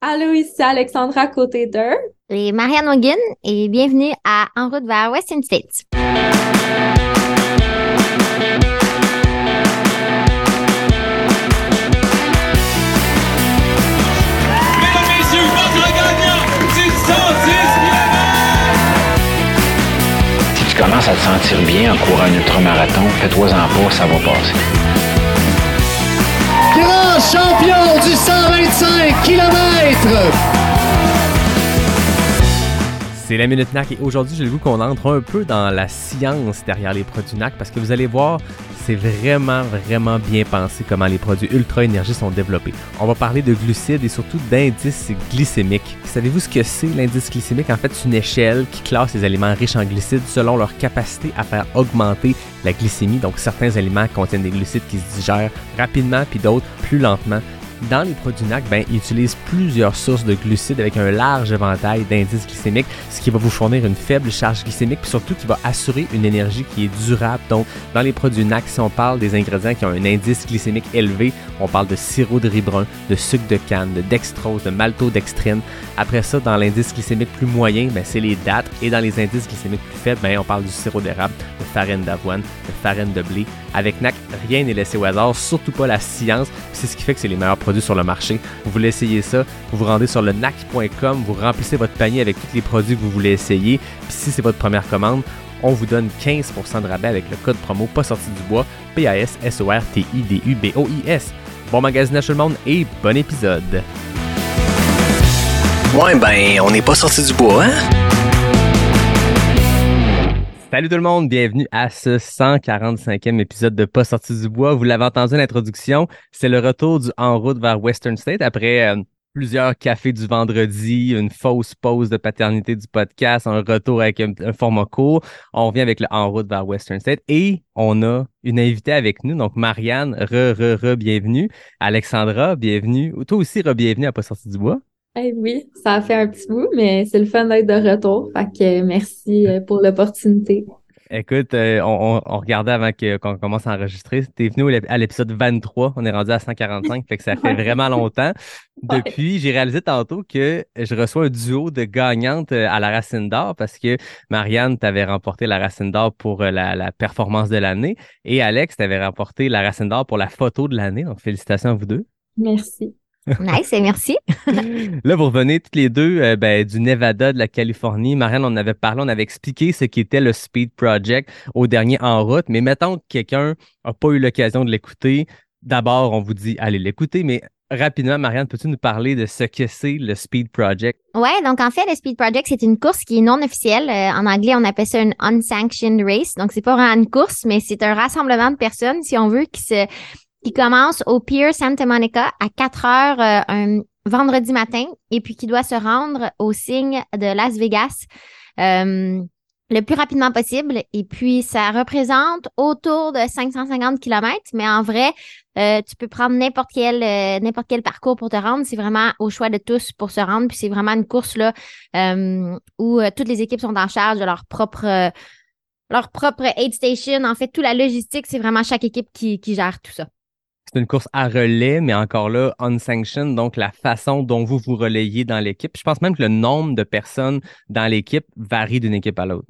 Allô, ici Alexandra côté d'eux. Et Marianne Hogan et bienvenue à En route vers Western States. Mesdames, messieurs, votre gagnant du 110 Si tu commences à te sentir bien en courant un ultramarathon, fais-toi-en pas, ça va passer. Champion du 125 km. C'est la Minute NAC et aujourd'hui, j'ai le goût qu'on entre un peu dans la science derrière les produits NAC parce que vous allez voir, c'est vraiment, vraiment bien pensé comment les produits Ultra Énergie sont développés. On va parler de glucides et surtout d'indices glycémiques. Savez-vous ce que c'est l'indice glycémique? En fait, c'est une échelle qui classe les aliments riches en glucides selon leur capacité à faire augmenter la glycémie. Donc, certains aliments contiennent des glucides qui se digèrent rapidement puis d'autres plus lentement. Dans les produits NAC, ben, ils utilisent plusieurs sources de glucides avec un large éventail d'indices glycémiques, ce qui va vous fournir une faible charge glycémique, puis surtout qui va assurer une énergie qui est durable. Donc, dans les produits NAC, si on parle des ingrédients qui ont un indice glycémique élevé, on parle de sirop de riz brun, de sucre de canne, de dextrose, de maltodextrine. Après ça, dans l'indice glycémique plus moyen, ben, c'est les dates. Et dans les indices glycémiques plus faibles, ben, on parle du sirop d'érable, de farine d'avoine, de farine de blé. Avec NAC, rien n'est laissé au hasard, surtout pas la science. C'est ce qui fait que c'est les meilleurs produits sur le marché. Vous voulez essayer ça, vous vous rendez sur le nac.com, vous remplissez votre panier avec tous les produits que vous voulez essayer. Puis si c'est votre première commande, on vous donne 15% de rabais avec le code promo pas sorti du bois, P-A-S-S-O-R-T-I-D-U-B-O-I-S. Bon magasinage tout le monde et bon épisode. Ouais, ben, on n'est pas sorti du bois, hein? Salut tout le monde, bienvenue à ce 145e épisode de Pas sorti du bois. Vous l'avez entendu à l'introduction, c'est le retour du En route vers Western State après euh, plusieurs cafés du vendredi, une fausse pause de paternité du podcast, un retour avec un, un format court. On revient avec le En route vers Western State et on a une invitée avec nous, donc Marianne, re, re, re, bienvenue. Alexandra, bienvenue. Toi aussi, re, bienvenue à Pas sorti du bois. Eh oui, ça a fait un petit bout, mais c'est le fun d'être de retour. Fait que merci euh, pour l'opportunité. Écoute, euh, on, regardait avant qu'on commence à enregistrer. T'es venu à l'épisode 23. On est rendu à 145, fait que ça fait vraiment longtemps. Ouais. Depuis, j'ai réalisé tantôt que je reçois un duo de gagnantes euh, à la Racine d'Or parce que Marianne, t'avais remporté la Racine d'Or pour euh, la, la performance de l'année et Alex, t'avais remporté la Racine d'Or pour la photo de l'année. Donc, félicitations à vous deux. Merci. Nice et merci. Là, vous revenez toutes les deux euh, ben, du Nevada, de la Californie. Marianne, on avait parlé, on avait expliqué ce qu'était le Speed Project au dernier En route. Mais mettons que quelqu'un n'a pas eu l'occasion de l'écouter. D'abord, on vous dit allez l'écouter, mais rapidement, Marianne, peux-tu nous parler de ce que c'est le Speed Project? Ouais, donc en fait, le Speed Project, c'est une course qui est non officielle. Euh, en anglais, on appelle ça une unsanctioned race. Donc, c'est pas vraiment une course, mais c'est un rassemblement de personnes, si on veut, qui se qui commence au Pier Santa Monica à 4 heures euh, un vendredi matin et puis qui doit se rendre au signe de Las Vegas euh, le plus rapidement possible. Et puis, ça représente autour de 550 km, mais en vrai, euh, tu peux prendre n'importe quel euh, n'importe quel parcours pour te rendre. C'est vraiment au choix de tous pour se rendre. Puis c'est vraiment une course là euh, où euh, toutes les équipes sont en charge de leur propre leur propre aid station. En fait, toute la logistique, c'est vraiment chaque équipe qui, qui gère tout ça. C'est une course à relais, mais encore là, unsanctioned, donc la façon dont vous vous relayez dans l'équipe. Je pense même que le nombre de personnes dans l'équipe varie d'une équipe à l'autre.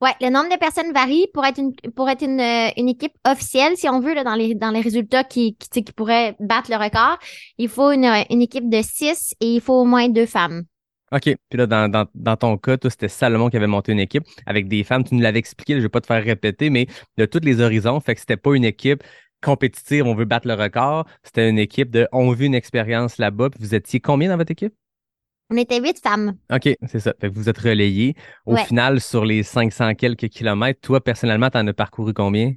Ouais, le nombre de personnes varie pour être une pour être une, euh, une équipe officielle, si on veut, là, dans les dans les résultats qui qui, qui pourraient battre le record. Il faut une, une équipe de six et il faut au moins deux femmes. OK. Puis là, dans, dans, dans ton cas, toi, c'était Salomon qui avait monté une équipe avec des femmes. Tu nous l'avais expliqué, là, je vais pas te faire répéter, mais de tous les horizons, fait que c'était pas une équipe compétitive, on veut battre le record. C'était une équipe de on veut une expérience là-bas. Puis vous étiez combien dans votre équipe? On était huit femmes. OK, c'est ça. Fait que vous êtes relayés. Au Ouais. final, sur les 500 quelques kilomètres, toi, personnellement, t'en as parcouru combien?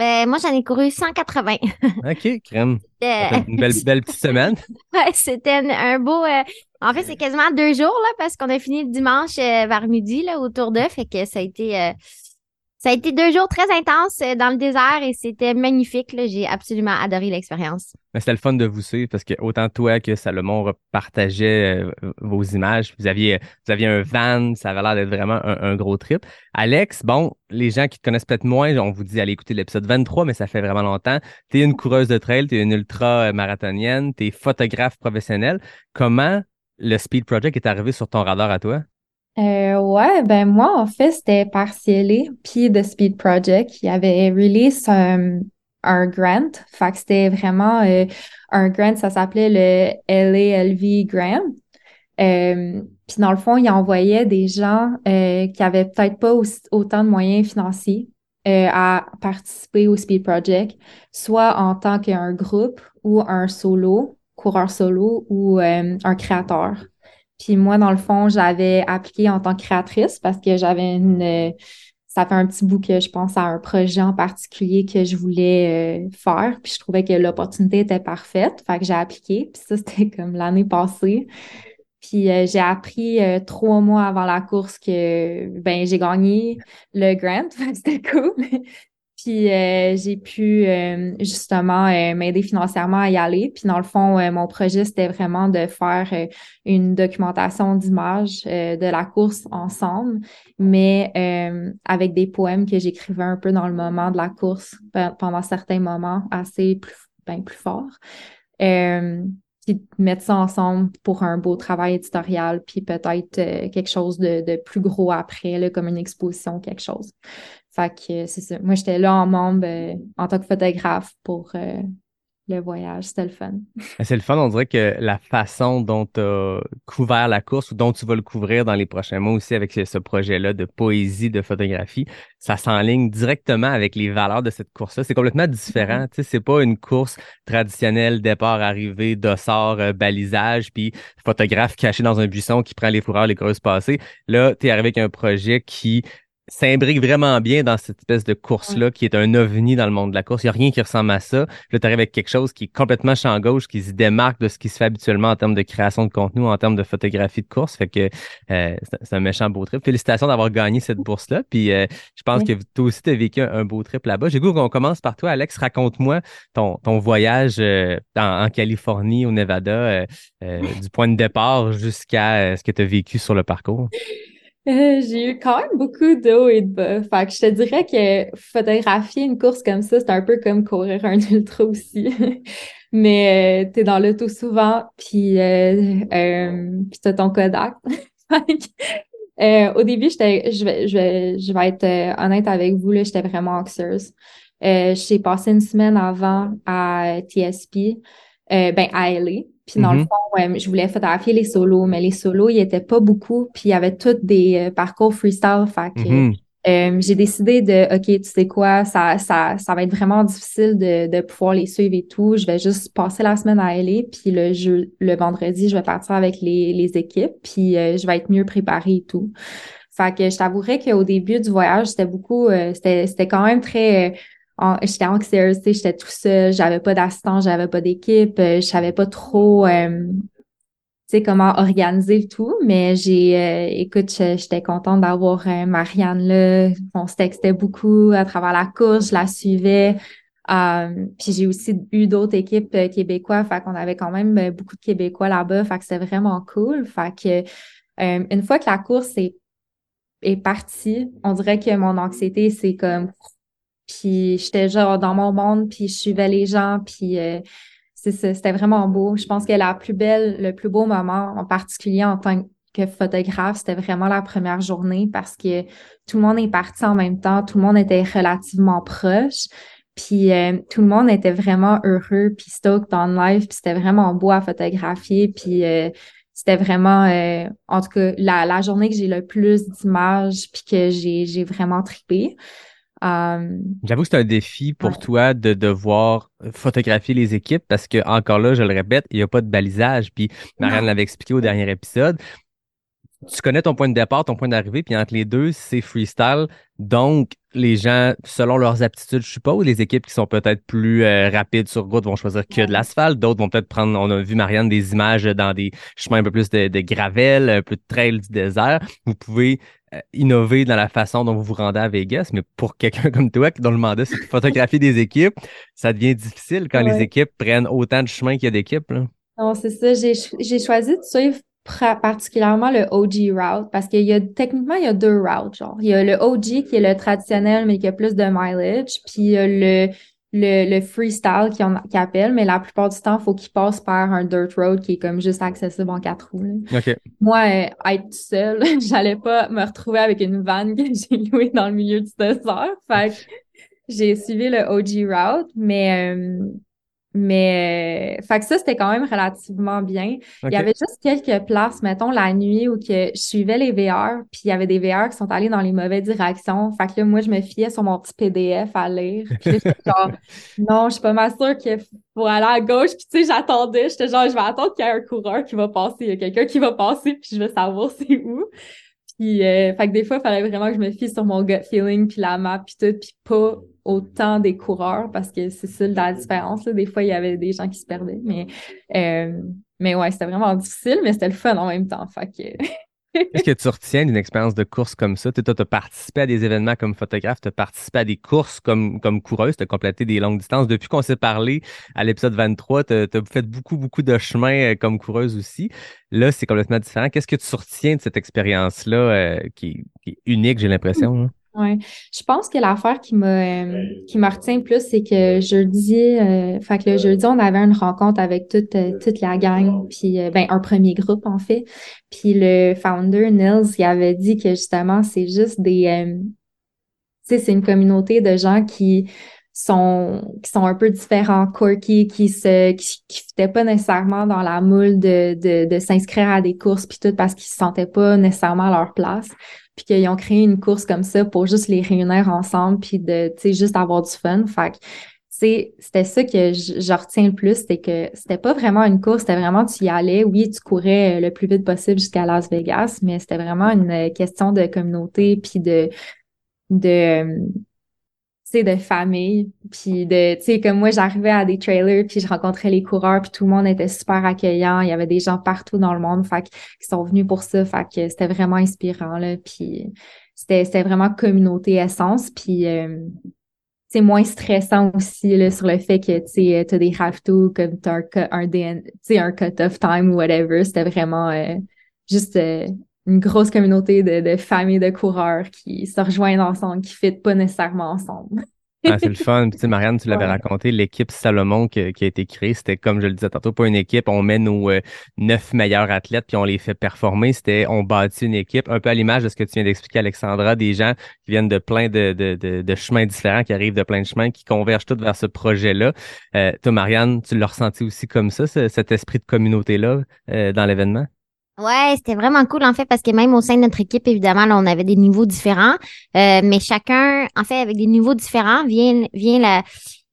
Euh, moi, j'en ai couru 180. OK, crème. Euh, Une belle, belle petite semaine. Ouais, c'était un, un beau. euh, en fait, c'est quasiment deux jours là, parce qu'on a fini le dimanche euh, vers midi là, autour d'eux. Fait que ça a été euh, ça a été deux jours très intenses euh, dans le désert et c'était magnifique. J'ai absolument adoré l'expérience. C'était le fun de vous suivre parce que autant toi que Salomon partageait euh, vos images. Vous aviez, vous aviez un van, ça avait l'air d'être vraiment un, gros trip. Alex, bon, les gens qui te connaissent peut-être moins, on vous dit allez écouter l'épisode 23, mais ça fait vraiment longtemps. Tu es une coureuse de trail, tu es une ultra euh, marathonienne, tu es photographe professionnel. Comment le Speed Project est arrivé sur ton radar à toi? Euh, ouais, ben moi, en fait, c'était par CLA, puis The Speed Project. Il avait release un, un grant. Fait c'était vraiment euh, un grant, ça s'appelait le LALV Grant. Euh, puis dans le fond, il envoyait des gens euh, qui avaient peut-être pas autant de moyens financiers euh, à participer au Speed Project, soit en tant qu'un groupe ou un solo, coureur solo ou euh, un créateur. Puis moi, dans le fond, j'avais appliqué en tant que créatrice parce que j'avais une... euh, ça fait un petit bout que je pense à un projet en particulier que je voulais euh, faire. Puis je trouvais que l'opportunité était parfaite. Fait que j'ai appliqué. Puis ça, c'était comme l'année passée. Puis euh, j'ai appris trois mois avant la course que ben j'ai gagné le grant. C'était cool. Puis euh, j'ai pu euh, justement euh, m'aider financièrement à y aller. Puis dans le fond, mon projet, c'était vraiment de faire une documentation d'images de la course ensemble, mais avec des poèmes que j'écrivais un peu dans le moment de la course, pe- pendant certains moments assez plus, ben, plus forts. Puis mettre ça ensemble pour un beau travail éditorial, puis peut-être quelque chose de, de plus gros après, là, comme une exposition, quelque chose. Fait que euh, c'est ça. Moi, j'étais là en membre euh, en tant que photographe pour euh, le voyage. C'était le fun. C'est le fun, on dirait que la façon dont tu as couvert la course ou dont tu vas le couvrir dans les prochains mois aussi avec ce, ce projet-là de poésie, de photographie, ça s'enligne directement avec les valeurs de cette course-là. C'est complètement différent. Tu sais, c'est pas une course traditionnelle, départ, arrivée, dossard, euh, balisage, puis photographe caché dans un buisson qui prend les fourreurs, les creuses passées. Là, tu es arrivé avec un projet qui s'imbrique vraiment bien dans cette espèce de course-là qui est un ovni dans le monde de la course. Il n'y a rien qui ressemble à ça. Là, tu arrives avec quelque chose qui est complètement champ gauche, qui se démarque de ce qui se fait habituellement en termes de création de contenu, en termes de photographie de course. Fait que euh, c'est un méchant beau trip. Félicitations d'avoir gagné cette bourse-là. Puis euh, je pense que toi aussi, tu as vécu un, un beau trip là-bas. J'ai goût qu'on commence par toi, Alex. Raconte-moi ton, ton voyage euh, en, en Californie, au Nevada, euh, euh, du point de départ jusqu'à euh, ce que tu as vécu sur le parcours. J'ai eu quand même beaucoup de hauts et de bas. Fait que je te dirais que photographier une course comme ça, c'est un peu comme courir un ultra aussi. Mais euh, t'es dans l'auto souvent, puis euh, euh, puis t'as ton Kodak. Euh, au début, j'étais, je vais, je vais, je vais être euh, honnête avec vous, là, j'étais vraiment anxieuse. J'ai passé une semaine avant à TSP, ben à LA. Puis dans le Mhm. fond, je voulais photographier les solos, mais les solos, ils étaient pas beaucoup. Puis il y avait tous des euh, parcours freestyle. Fait que Mhm. euh, j'ai décidé de, OK, tu sais quoi, ça, ça, ça va être vraiment difficile de, de pouvoir les suivre et tout. Je vais juste passer la semaine à LA, puis le jeu, le vendredi, je vais partir avec les, les équipes, puis euh, je vais être mieux préparée et tout. Fait que je t'avouerais qu'au début du voyage, c'était beaucoup, euh, c'était, c'était quand même très, en- j'étais sais, j'étais tout seul, j'avais pas d'assistant, j'avais pas d'équipe, euh, je savais pas trop, euh, comment organiser le tout, mais j'ai, euh, écoute, j'étais contente d'avoir Marianne là. On se textait beaucoup à travers la course, je la suivais. Puis j'ai aussi eu d'autres équipes euh, québécois, fait qu'on avait quand même beaucoup de Québécois là-bas, fait que c'était vraiment cool. Fait que une fois que la course est, est partie, on dirait que mon anxiété, c'est comme puis j'étais genre dans mon monde, puis je suivais les gens, puis euh, c'était vraiment beau. Je pense que la plus belle, le plus beau moment, en particulier en tant que photographe, c'était vraiment la première journée parce que tout le monde est parti en même temps, tout le monde était relativement proche, puis euh, tout le monde était vraiment heureux, puis stoked en live, puis c'était vraiment beau à photographier, puis euh, c'était vraiment, en tout cas, la, journée que j'ai le plus d'images, puis que j'ai vraiment trippé. Euh, J'avoue que c'est un défi pour Ouais. toi de devoir photographier les équipes parce que, encore là, je le répète, il n'y a pas de balisage. Puis Marianne l'avait expliqué au dernier épisode. Tu connais ton point de départ, ton point d'arrivée, puis entre les deux, c'est freestyle. Donc, les gens, selon leurs aptitudes, je suppose, les équipes qui sont peut-être plus euh, rapides sur route vont choisir que de l'asphalte. D'autres vont peut-être prendre, on a vu Marianne, des images dans des chemins un peu plus de, de gravel, un peu de trail du désert. Vous pouvez innover dans la façon dont vous vous rendez à Vegas, mais pour quelqu'un comme toi, qui dont le mandat, c'est de photographier des équipes, ça devient difficile quand les équipes prennent autant de chemins qu'il y a d'équipes. Non, c'est ça. J'ai, choisi de suivre particulièrement le OG route parce qu'il y a, techniquement, il y a deux routes, genre. Il y a le OG qui est le traditionnel, mais qui a plus de mileage. Puis il y a le le, le freestyle qu'ils qu appellent, mais la plupart du temps, il faut qu'ils passent par un dirt road qui est comme juste accessible en quatre roues. là. OK. Moi, euh, être seule, j'allais pas me retrouver avec une vanne que j'ai louée dans le milieu du désert. Fait que j'ai suivi le OG route, mais euh, mais euh, fait que ça, c'était quand même relativement bien. Il y avait juste quelques places, mettons, la nuit où que je suivais les VR, puis il y avait des VR qui sont allés dans les mauvaises directions. Fait que là, moi, je me fiais sur mon petit PDF à lire. Puis j'étais genre, non, je suis pas mal sûre qu'il faut aller à gauche. Puis tu sais, j'attendais. J'étais genre, je vais attendre qu'il y ait un coureur qui va passer. Il y a quelqu'un qui va passer, puis je vais savoir c'est où. Puis, euh, fait que des fois, il fallait vraiment que je me fie sur mon gut feeling, puis la map, puis tout, puis pas autant des coureurs, parce que c'est ça la différence. Là. Des fois, il y avait des gens qui se perdaient, mais, euh, mais ouais, c'était vraiment difficile, mais c'était le fun en même temps. Qu'est-ce que tu retiens d'une expérience de course comme ça? Tu as participé à des événements comme photographe, tu as participé à des courses comme, comme coureuse, tu as complété des longues distances. Depuis qu'on s'est parlé à l'épisode 23, tu as, fait beaucoup, beaucoup de chemin euh, comme coureuse aussi. Là, c'est complètement différent. Qu'est-ce que tu retiens de cette expérience-là euh, qui, qui, est unique, j'ai l'impression? hein? Ouais, je pense que l'affaire qui m'a euh, qui me retient plus, c'est que jeudi, euh, fait que le jeudi, on avait une rencontre avec toute euh, toute la gang, puis euh, ben un premier groupe en fait. Puis le founder Nils, il avait dit que justement c'est juste des, euh, tu sais, c'est une communauté de gens qui sont qui sont un peu différents, quirky, qui se qui, qui fitaient pas nécessairement dans la moule de de, de s'inscrire à des courses puis tout parce qu'ils se sentaient pas nécessairement à leur place puis qu'ils ont créé une course comme ça pour juste les réunir ensemble, puis de, tu sais, juste avoir du fun. Fait que, c'était ça que je, retiens le plus, c'était que c'était pas vraiment une course, c'était vraiment tu y allais, oui, tu courais le plus vite possible jusqu'à Las Vegas, mais c'était vraiment une question de communauté, puis de, de, tu de famille, puis de, tu sais, comme moi, j'arrivais à des trailers, puis je rencontrais les coureurs, puis tout le monde était super accueillant, il y avait des gens partout dans le monde, fait qui sont venus pour ça, fait que c'était vraiment inspirant, là, puis c'était, vraiment communauté essence, puis euh, c'est moins stressant aussi, là, sur le fait que, tu t'as des have-to, comme t'as un, un, tu un cut-off time ou whatever, c'était vraiment euh, juste... Euh, une grosse communauté de, de familles de coureurs qui se rejoignent ensemble, qui ne pas nécessairement ensemble. ah, c'est le fun. Puis, tu sais, Marianne, tu l'avais ouais. raconté, l'équipe Salomon qui, qui, a été créée, c'était comme je le disais tantôt, pas une équipe. On met nos euh, neuf meilleurs athlètes puis on les fait performer. C'était, on bâtit une équipe, un peu à l'image de ce que tu viens d'expliquer, Alexandra, des gens qui viennent de plein de, de, de, de, chemins différents, qui arrivent de plein de chemins, qui convergent tous vers ce projet-là. Euh, toi, Marianne, tu l'as ressenti aussi comme ça, ce, cet esprit de communauté-là euh, dans l'événement? Ouais, c'était vraiment cool en fait parce que même au sein de notre équipe, évidemment, là, on avait des niveaux différents, euh, mais chacun, en fait, avec des niveaux différents, vient vient la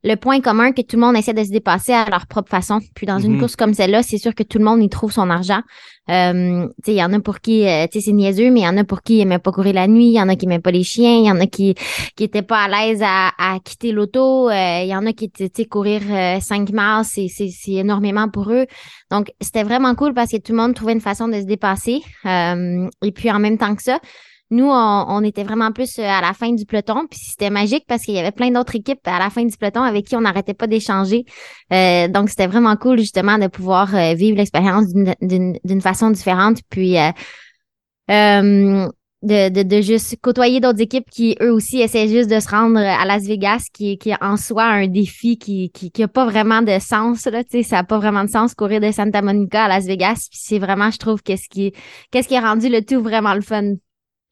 le point commun que tout le monde essaie de se dépasser à leur propre façon. Puis dans mm -hmm. une course comme celle-là, c'est sûr que tout le monde y trouve son argent. Euh, il y en a pour qui, euh, tu sais, c'est niaiseux, mais il y en a pour qui ils n'aimaient pas courir la nuit, il y en a qui n'aimaient pas les chiens, il y en a qui qui étaient pas à l'aise à, à, quitter l'auto, euh, il y en a qui étaient, tu sais, courir 5 miles, c'est, c'est, c'est énormément pour eux. Donc, c'était vraiment cool parce que tout le monde trouvait une façon de se dépasser. et puis, en même temps que ça, nous, on, on, était vraiment plus à la fin du peloton, puis c'était magique parce qu'il y avait plein d'autres équipes à la fin du peloton avec qui on n'arrêtait pas d'échanger. Euh, donc, c'était vraiment cool justement de pouvoir euh, vivre l'expérience d'une façon différente, puis euh, de, de, de, juste côtoyer d'autres équipes qui, eux aussi, essaient juste de se rendre à Las Vegas, qui, qui en soi un défi qui qui, qui a pas vraiment de sens. Là, ça n'a pas vraiment de sens courir de Santa Monica à Las Vegas. Puis c'est vraiment, je trouve, qu'est-ce qui, qu'est-ce qui est rendu le tout vraiment le fun.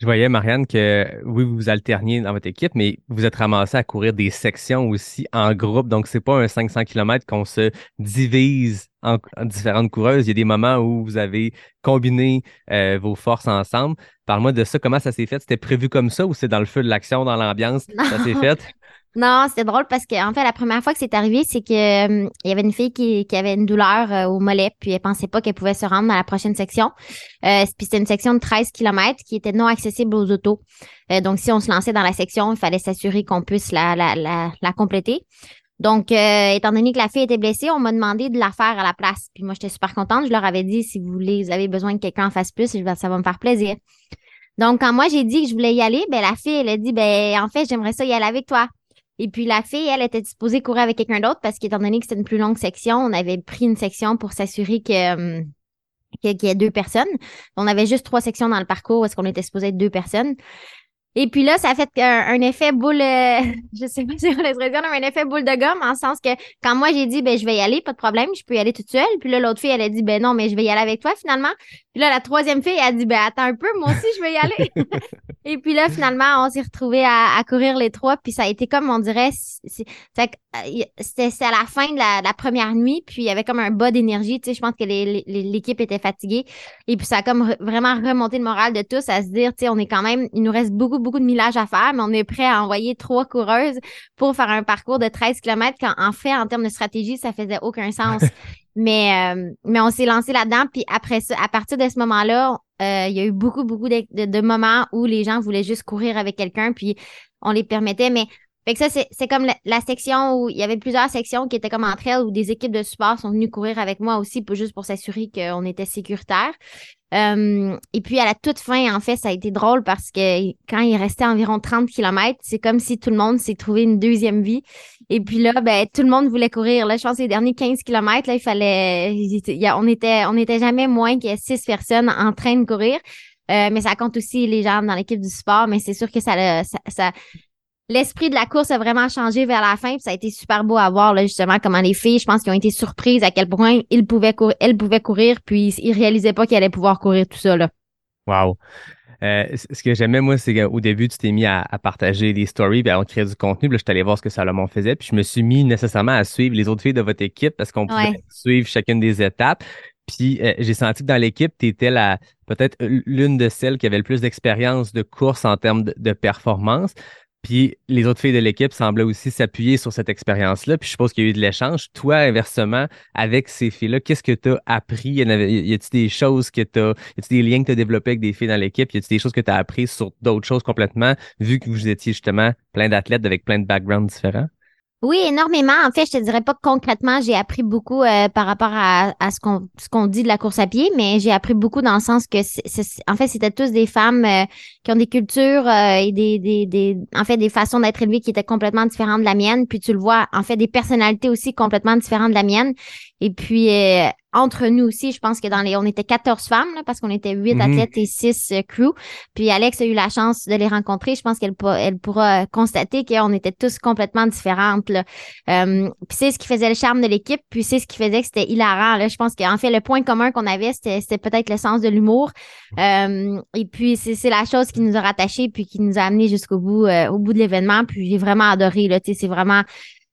Je voyais, Marianne, que oui, vous vous alterniez dans votre équipe, mais vous êtes ramassé à courir des sections aussi en groupe. Donc, c'est pas un 500 km qu'on se divise en, en, différentes coureuses. Il y a des moments où vous avez combiné euh, vos forces ensemble. Parle-moi de ça. Comment ça s'est fait? C'était prévu comme ça ou c'est dans le feu de l'action, dans l'ambiance? Ça s'est fait? Non, c'était drôle parce que en fait, la première fois que c'est arrivé, c'est que euh, il y avait une fille qui, avait une douleur euh, au mollet, puis elle pensait pas qu'elle pouvait se rendre dans la prochaine section. Euh, puis c'était une section de 13 km qui était non accessible aux autos. Euh, donc, si on se lançait dans la section, il fallait s'assurer qu'on puisse la, compléter. Donc, étant donné que la fille était blessée, on m'a demandé de la faire à la place. Puis moi, j'étais super contente. Je leur avais dit, si vous voulez, vous avez besoin que quelqu'un en fasse plus, ça va me faire plaisir. Donc, quand moi, j'ai dit que je voulais y aller, ben la fille, elle a dit, ben en fait, j'aimerais ça y aller avec toi. Et puis la fille, elle était disposée courir avec quelqu'un d'autre parce qu'étant donné que c'était une plus longue section, on avait pris une section pour s'assurer que qu'il y ait deux personnes. On avait juste trois sections dans le parcours où est-ce qu'on était supposé être deux personnes. Et puis là, ça a fait un, effet boule, euh, je sais pas si on l'expression, mais un effet boule de gomme, en sens que quand moi j'ai dit, ben je vais y aller, pas de problème, je peux y aller toute seule. Puis là, l'autre fille, elle a dit, ben non, mais je vais y aller avec toi finalement. Puis là, la troisième fille, elle a dit, ben attends un peu, moi aussi, je vais y aller. Et puis là, finalement, on s'est retrouvés à, à, courir les trois. Puis ça a été comme, on dirait, c'était à la fin de la, la, première nuit. Puis il y avait comme un bas d'énergie. Tu sais, je pense que l'équipe était fatiguée. Et puis ça a comme vraiment remonté le moral de tous à se dire, tu sais, on est quand même, il nous reste beaucoup, beaucoup de millage à faire, mais on est prêt à envoyer trois coureuses pour faire un parcours de 13 km quand en fait, en termes de stratégie, ça faisait aucun sens. mais, euh, mais on s'est lancé là-dedans. Puis après ça, à partir de ce moment-là, euh, il y a eu beaucoup, beaucoup de, de, moments où les gens voulaient juste courir avec quelqu'un, puis on les permettait. Mais fait que ça, c'est comme la, section où il y avait plusieurs sections qui étaient comme entre elles, où des équipes de support sont venues courir avec moi aussi, pour, juste pour s'assurer qu'on était sécuritaire. Euh, et puis à la toute fin, en fait, ça a été drôle parce que quand il restait environ 30 km, c'est comme si tout le monde s'est trouvé une deuxième vie. Et puis là, ben, tout le monde voulait courir. Là, je pense que les derniers 15 km, là, il fallait. on était, on était jamais moins que six personnes en train de courir. Euh, mais ça compte aussi les gens dans l'équipe du sport, mais c'est sûr que ça, ça, ça l'esprit de la course a vraiment changé vers la fin. Puis ça a été super beau à voir, là, justement, comment les filles, je pense qu'ils ont été surprises à quel point ils pouvaient courir, elles pouvaient courir, puis ils réalisaient pas qu'ils allaient pouvoir courir tout ça. Là. Wow. Euh, ce que j'aimais, moi, c'est qu'au début, tu t'es mis à, partager des stories, puis à créer du contenu. Puis là, je suis allé voir ce que Salomon faisait. Puis je me suis mis nécessairement à suivre les autres filles de votre équipe parce qu'on pouvait suivre chacune des étapes. Puis euh, j'ai senti que dans l'équipe, tu étais la peut-être l'une de celles qui avait le plus d'expérience de course en termes de performance. Puis les autres filles de l'équipe semblaient aussi s'appuyer sur cette expérience-là. Puis je suppose qu'il y a eu de l'échange. Toi, inversement, avec ces filles-là, qu'est-ce que tu as appris? Y, a-t-il des choses que tu as, y a-t-il des liens que tu as développés avec des filles dans l'équipe? Y a-t-il des choses que tu as apprises sur d'autres choses complètement, vu que vous étiez justement plein d'athlètes avec plein de backgrounds différents? Oui, énormément. En fait, je te dirais pas concrètement, j'ai appris beaucoup euh, par rapport à, à ce qu'on ce qu'on dit de la course à pied, mais j'ai appris beaucoup dans le sens que, c'est, en fait, c'était tous des femmes euh, qui ont des cultures euh, et des, des, des, en fait, des façons d'être élevées qui étaient complètement différentes de la mienne. Puis tu le vois, en fait, des personnalités aussi complètement différentes de la mienne. Et puis, entre nous aussi, je pense que dans les, on était 14 femmes, là, parce qu'on était 8 mhm. athlètes et 6 euh, crew. Puis Alex a eu la chance de les rencontrer. Je pense qu'elle elle pourra constater qu'on était tous complètement différentes. Là. Euh, puis c'est ce qui faisait le charme de l'équipe. Puis c'est ce qui faisait que c'était hilarant. Là. Je pense qu'en fait, le point commun qu'on avait, c'était peut-être le sens de l'humour. Euh, et puis c'est la chose qui nous a rattachés puis qui nous a amenés jusqu'au bout, euh, au bout de l'événement. Puis j'ai vraiment adoré. Là, c'est vraiment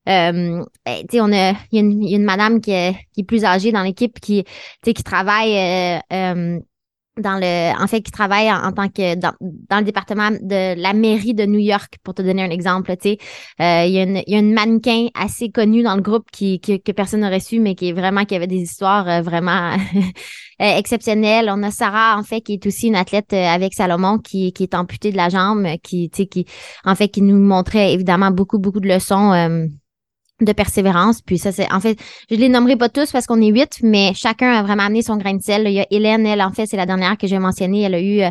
euh, ben, on a, il y, a une madame qui est, qui est plus âgée dans l'équipe qui, qui travaille euh, euh, dans le, en fait, qui travaille en, tant que dans, dans, le département de la mairie de New York, pour te donner un exemple. Tu sais, euh, il y a une, il y a une mannequin assez connue dans le groupe qui, que personne n'aurait su, mais qui est vraiment qui avait des histoires vraiment exceptionnelles. On a Sarah, en fait, qui est aussi une athlète avec Salomon, qui, qui est amputée de la jambe, qui, tu sais, qui, en fait, qui nous montrait évidemment beaucoup, beaucoup de leçons de persévérance. Puis ça, c'est en fait, je les nommerai pas tous parce qu'on est huit, mais chacun a vraiment amené son grain de sel. Il y a Hélène, elle, en fait, c'est la dernière que j'ai mentionnée. Elle a eu euh,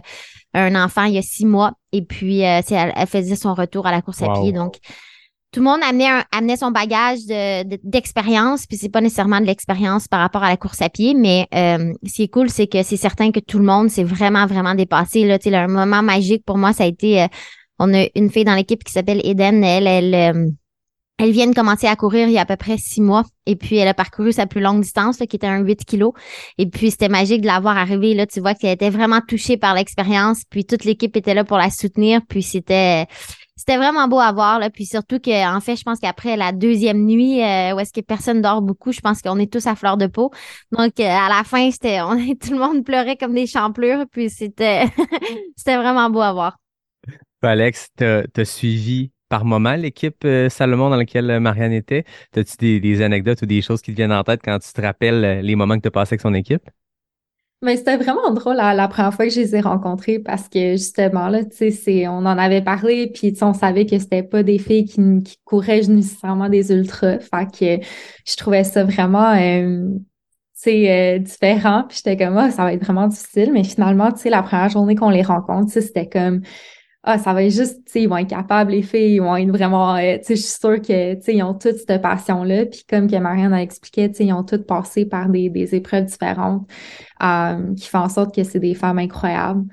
un enfant il y a six mois et puis euh, elle, faisait son retour à la course à pied. Donc, tout le monde amenait, amenait son bagage d'expérience, puis c'est pas nécessairement de l'expérience par rapport à la course à pied, mais euh, ce qui est cool, c'est que c'est certain que tout le monde s'est vraiment, vraiment dépassé. Là, un moment magique pour moi, ça a été, on a une fille dans l'équipe qui s'appelle Eden, elle, elle elle vient de commencer à courir il y a à peu près six mois et puis elle a parcouru sa plus longue distance qui était un 8 kilos. Et puis c'était magique de la voir. Là, tu vois qu'elle était vraiment touchée par l'expérience. Puis toute l'équipe était là pour la soutenir. Puis c'était c'était vraiment beau à voir. Là. Puis surtout que en fait, je pense qu'après la deuxième nuit, euh, où est-ce que personne dort beaucoup, je pense qu'on est tous à fleur de peau. Donc euh, à la fin, c'était on tout le monde pleurait comme des champlures. Puis c'était c'était vraiment beau à voir. Alex, t'as as suivi par moment l'équipe euh, Salomon dans laquelle euh, Marianne était? As-tu des, anecdotes ou des choses qui te viennent en tête quand tu te rappelles euh, les moments que tu as passés avec son équipe? Mais c'était vraiment drôle la, première fois que je les ai rencontrés parce que justement, là, tu sais, on en avait parlé, puis on savait que c'était pas des filles qui, couraient nécessairement des ultras. Fait que je trouvais ça vraiment différent. Puis j'étais comme, ah, ça va être vraiment difficile. Mais finalement, tu sais, la première journée qu'on les rencontre, c'était comme ah, ça va être juste, tu sais, ils vont être capables, les filles, ils vont être vraiment, euh, tu sais, je suis sûre que, tu sais, ils ont toute cette passion-là. Puis comme que Marianne a expliqué, tu sais, ils ont toutes passé par des, des épreuves différentes euh, qui font en sorte que c'est des femmes incroyables.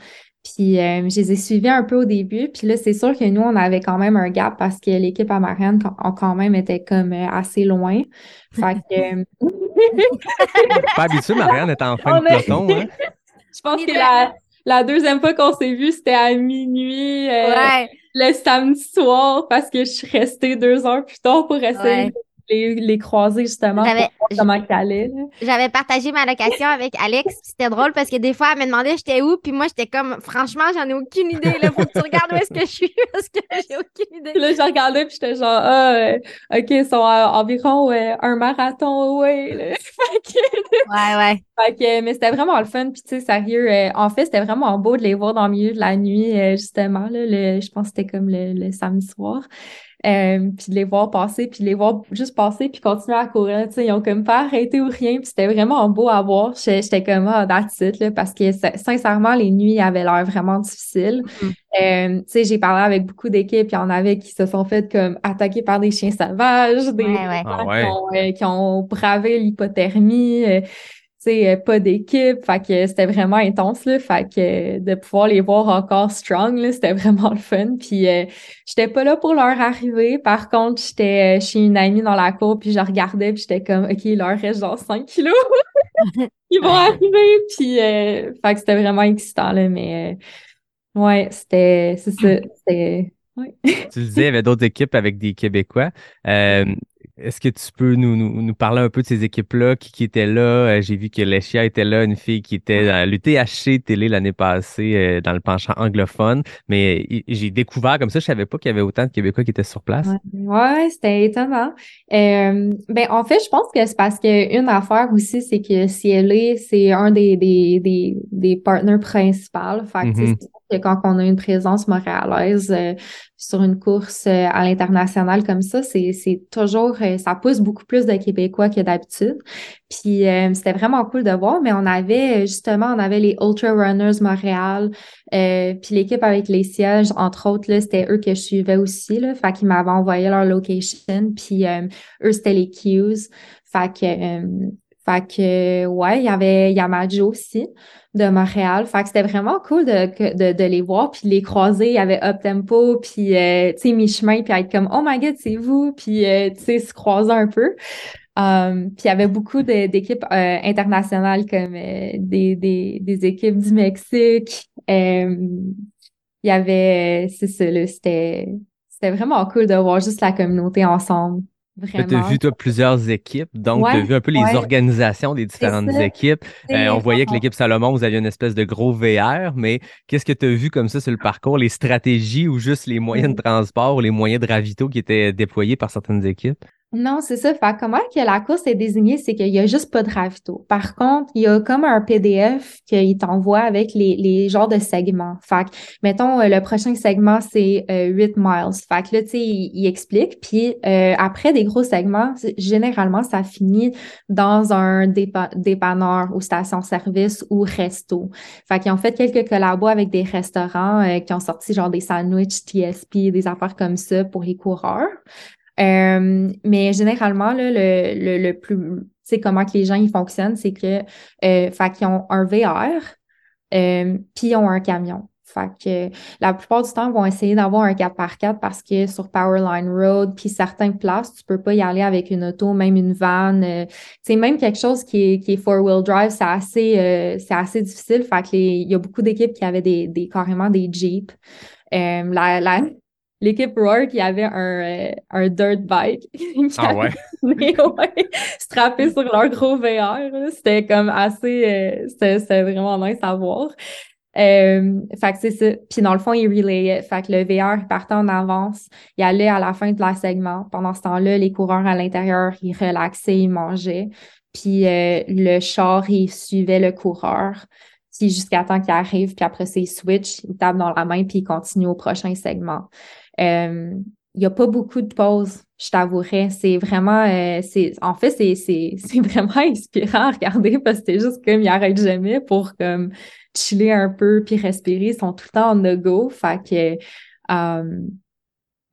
Puis euh, je les ai suivis un peu au début. Puis là, c'est sûr que nous, on avait quand même un gap parce que l'équipe à Marianne a quand même été comme assez loin. Fait que... Pas habitué, Marianne est en fin On de peloton. Hein? je pense que la, la deuxième fois qu'on s'est vu, c'était à minuit euh, Ouais. le samedi soir parce que je suis restée deux heures plus tard pour essayer Ouais. de les, les croiser justement pour J'avais- voir comment allait. J'avais partagé ma location avec Alex, c'était drôle parce que des fois, elle me demandait j'étais où, puis moi, j'étais comme, franchement, j'en ai aucune idée, là, faut que tu regardes où est-ce que je suis, parce que j'ai aucune idée. Puis là, je regardais puis j'étais genre, ah, euh, OK, ils sont à environ euh, un marathon away. là. Ouais, ouais. Fait que, mais c'était vraiment le fun. Puis, tu sais, sérieux, euh, en fait, c'était vraiment beau de les voir dans le milieu de la nuit, euh, justement. Là, le, je pense que c'était comme le, le samedi soir. Euh, puis de les voir passer, puis de les voir juste passer, puis continuer à courir. Tu sais, ils ont comme pas arrêté ou rien. Puis c'était vraiment beau à voir. J'étais comme, ah, that's it, là, parce que sin- sincèrement, les nuits avaient l'air vraiment difficiles. Mhm. Euh, tu sais, j'ai parlé avec beaucoup d'équipes. Il y en avait qui se sont fait comme attaquer par des chiens sauvages, des Ouais, ouais. Ah gens ouais. qui, ont, euh, qui ont bravé l'hypothermie. Sais, euh, pas d'équipe, fait que c'était vraiment intense, là, fait que euh, de pouvoir les voir encore strong, là, c'était vraiment le fun, puis euh, j'étais pas là pour leur arriver, par contre, j'étais euh, chez une amie dans la cour, puis je regardais, puis j'étais comme, OK, il leur reste genre 5 kilos, ils vont arriver, puis euh, fait que c'était vraiment excitant, là, mais euh, ouais, c'était, c'est ça, c'était, ouais. Tu le disais, il y avait d'autres équipes avec des Québécois. Est-ce que tu peux nous, nous, nous parler un peu de ces équipes-là, qui, qui étaient là? Euh, J'ai vu que Leshia était là, une fille qui était dans l'UTHC télé l'année passée euh, dans le penchant anglophone. Mais euh, j'ai découvert comme ça, je savais pas qu'il y avait autant de Québécois qui étaient sur place. Ouais, ouais, c'était étonnant. Euh, ben, en fait, je pense que c'est parce que une affaire aussi, c'est que CLA, c'est un des, des, des, des partenaires principaux. Fait tu que quand on a une présence montréalaise euh, sur une course euh, à l'international comme ça, c'est, toujours, euh, ça pousse beaucoup plus de Québécois que d'habitude. Puis euh, c'était vraiment cool de voir, mais on avait justement, on avait les Ultra Runners Montréal, euh, puis l'équipe avec les sièges, entre autres, c'était eux que je suivais aussi, là. Fait qu'ils m'avaient envoyé leur location, puis euh, eux, c'était les Qs. Fait que, fait que, ouais, il y avait Yamajo aussi de Montréal. Fait que c'était vraiment cool de, de, de les voir, puis de les croiser. Il y avait Up Tempo, puis, euh, tu sais, mi-chemin, puis être comme, oh my God, c'est vous, puis, euh, tu sais, se croiser un peu. Um, puis il y avait beaucoup d'équipes euh, internationales comme des, des, des équipes du Mexique. Euh, il y avait, c'est ça, c'était vraiment cool de voir juste la communauté ensemble. Tu as vu toi, plusieurs équipes, donc tu as vu un peu les ouais. organisations des différentes équipes. Euh, on voyait que l'équipe Salomon, vous aviez une espèce de gros VR, mais qu'est-ce que tu as vu comme ça sur le parcours, les stratégies ou juste les moyens de transport ou les moyens de ravito qui étaient déployés par certaines équipes? Non, c'est ça. Fait comment que la course est désignée, c'est qu'il y a juste pas de ravito. Par contre, il y a comme un PDF qu'il t'envoie avec les, les genres de segments. Fait mettons, euh, le prochain segment, c'est euh, 8 miles. Fait que là, tu sais, il, il explique. Puis euh, après des gros segments, généralement, ça finit dans un dépa- dépanneur ou station-service ou resto. Fait qu'ils ont fait quelques collabos avec des restaurants euh, qui ont sorti genre des sandwichs TSP, des affaires comme ça pour les coureurs. Euh, mais généralement, là, le, le, le plus, tu sais, comment que les gens ils fonctionnent, c'est que, euh, fait qu'ils ont un VR, euh, puis ils ont un camion. Fait que la plupart du temps, ils vont essayer d'avoir un 4x4 parce que sur Powerline Road, puis certaines places, tu peux pas y aller avec une auto, même une van. euh, même quelque chose qui est, qui est four-wheel drive, c'est assez, euh, c'est assez difficile. Fait que il y a beaucoup d'équipes qui avaient des, des, carrément des Jeeps. Euh, la, la, l'équipe Roar qui avait un, euh, un dirt bike. qui Ah ouais? ouais, strappés sur leur gros VR. C'était comme assez, euh, c'était, vraiment nice à voir. Euh, fait que c'est ça. Puis dans le fond, il relayaient. Fait que le VR, il partait en avance. Il allait à la fin de la segment. Pendant ce temps-là, les coureurs à l'intérieur, ils relaxaient, ils mangeaient. Puis euh, le char, il suivait le coureur. Puis jusqu'à temps qu'il arrive. Puis après, c'est switch. Il tape dans la main, puis il continue au prochain segment. Euh, il y a pas beaucoup de pauses, je t'avouerais. C'est vraiment, euh, c'est, en fait, c'est, c'est, c'est vraiment inspirant à regarder parce que c'est juste comme, ils arrêtent jamais pour comme chiller un peu puis respirer. Ils sont tout le temps en the go. Fait que, euh,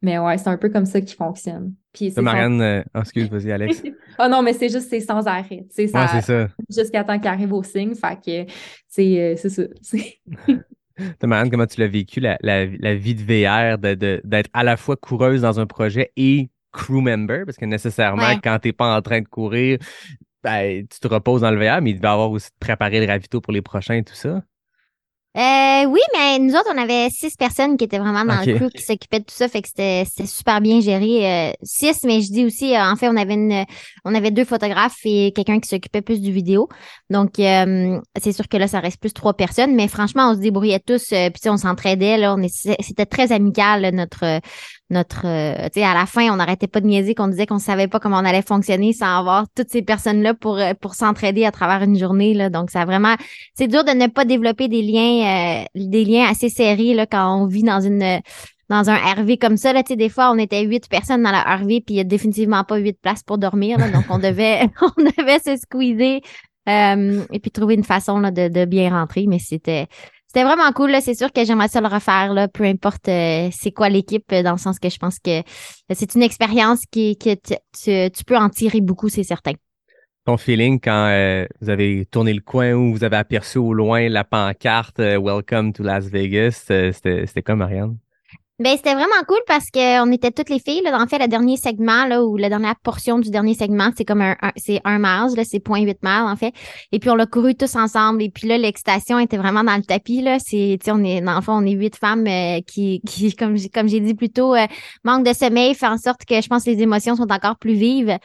mais ouais, c'est un peu comme ça qu'ils fonctionnent. Puis c'est Ça, sans- Marianne, euh, oh, excuse, vas-y, Alex. Ah non, mais c'est juste, c'est sans arrêt. Sais, Ouais, ça, c'est ça. jusqu'à temps qu'il arrive au signe. Fait que, c'est, euh, c'est ça. Toi, Marianne, comment tu l'as vécu, la, la, la vie de VR, de- de- d'être à la fois coureuse dans un projet et crew member? Parce que nécessairement, Ouais. quand t'es pas en train de courir, ben, tu te reposes dans le VR, mais il devait avoir aussi de préparer le ravito pour les prochains et tout ça. Euh, oui, mais nous autres, on avait six personnes qui étaient vraiment dans le crew qui s'occupaient de tout ça, fait que c'était super bien géré. Euh, six, mais je dis aussi, euh, en fait, on avait une, on avait deux photographes et quelqu'un qui s'occupait plus du vidéo. Donc, euh, c'est sûr que là, ça reste plus trois personnes, mais franchement, on se débrouillait tous, euh, puis on s'entraidait là, on c'était très amical là, notre notre euh, tu sais à la fin on n'arrêtait pas de niaiser qu'on disait qu'on savait pas comment on allait fonctionner sans avoir toutes ces personnes là pour euh, pour s'entraider à travers une journée là. Donc ça a vraiment c'est dur de ne pas développer des liens euh, des liens assez serrés là quand on vit dans une dans un RV comme ça là. Tu sais des fois on était huit personnes dans la RV puis il y a définitivement pas huit places pour dormir donc on devait on devait se squeezer euh, et puis trouver une façon là, de, de bien rentrer mais c'était c'était vraiment cool. C'est sûr que j'aimerais ça le refaire, peu importe euh, c'est quoi l'équipe, euh, dans le sens que je pense que c'est une expérience qui, que tu, peux en tirer beaucoup, c'est certain. Ton feeling quand euh, vous avez tourné le coin ou vous avez aperçu au loin la pancarte euh, Welcome to Las Vegas, euh, c'était c'était quoi, Marianne? Ben, c'était vraiment cool parce que on était toutes les filles. Là, en fait, le dernier segment, là, ou la dernière portion du dernier segment, c'est comme un, un- c'est un mile, là, c'est 0.8 miles, en fait. Et puis, on l'a couru tous ensemble. Et puis là, l'excitation était vraiment dans le tapis, là. C'est, on est, dans le fond, on est huit femmes euh, qui, qui, comme, j'ai- comme j'ai dit plus tôt, euh, manque de sommeil fait en sorte que je pense que les émotions sont encore plus vives.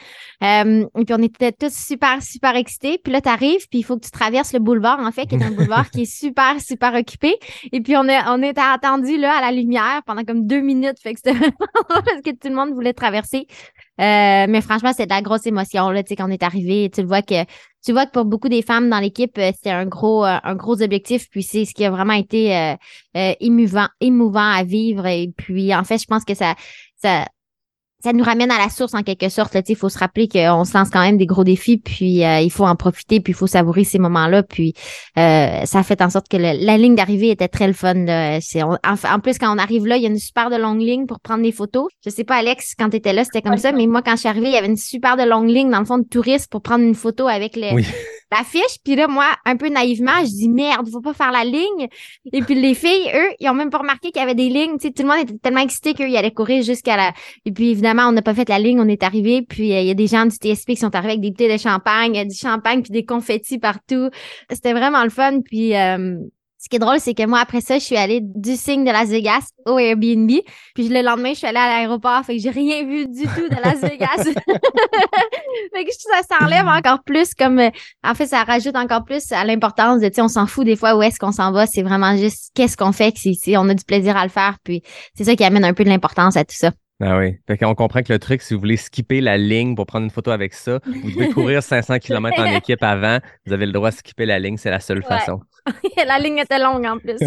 Euh, et puis, on était tous super, super excités. Puis là, t'arrives, puis il faut que tu traverses le boulevard, en fait, qui est un boulevard qui est super, super occupé. Et puis, on, a, on était attendu là, à la lumière pendant comme deux minutes. Fait que c'était parce que tout le monde voulait traverser. Euh, mais franchement, c'est de la grosse émotion, là, tu sais, quand on est arrivé. Tu le vois que, tu vois que pour beaucoup des femmes dans l'équipe, euh, c'était un gros, euh, un gros objectif. Puis c'est ce qui a vraiment été émouvant, émouvant à vivre. Et puis, en fait, je pense que ça, ça, ça nous ramène à la source en quelque sorte. Il faut se rappeler qu'on se lance quand même des gros défis, puis euh, il faut en profiter, puis il faut savourer ces moments-là. Puis euh, ça a fait en sorte que le- la ligne d'arrivée était très le fun. là. On- en, en plus, quand on arrive là, il y a une super de longue ligne pour prendre des photos. Je sais pas, Alex, quand tu étais là, c'était comme ça, mais moi, quand je suis arrivée, il y avait une super de longue ligne dans le fond de touristes pour prendre une photo avec le, Oui. L'affiche. Puis là, moi, un peu naïvement, je dis merde, faut pas faire la ligne. Et puis les filles, eux, ils ont même pas remarqué qu'il y avait des lignes. Tu sais, tout le monde était tellement excité qu'eux, ils allaient courir jusqu'à la. Et puis évidemment, on n'a pas fait la ligne, on est arrivé. Puis euh, il y a des gens du TSP qui sont arrivés avec des bouteilles de champagne, euh, du champagne puis des confettis partout. C'était vraiment le fun. Puis euh, ce qui est drôle, c'est que moi, après ça, je suis allée du signe de Las Vegas au Airbnb. Puis le lendemain, je suis allée à l'aéroport. Fait que j'ai rien vu du tout de Las Vegas. fait que ça s'enlève encore plus comme euh, en fait, ça rajoute encore plus à l'importance de, tu sais, on s'en fout des fois où est-ce qu'on s'en va. C'est vraiment juste qu'est-ce qu'on fait, c'est- on a du plaisir à le faire. Puis c'est ça qui amène un peu de l'importance à tout ça. Ah oui. Fait qu'on comprend que le truc, si vous voulez skipper la ligne pour prendre une photo avec ça, vous devez courir 500 km en équipe avant. Vous avez le droit de skipper la ligne, c'est la seule Ouais. façon. La ligne était longue en plus.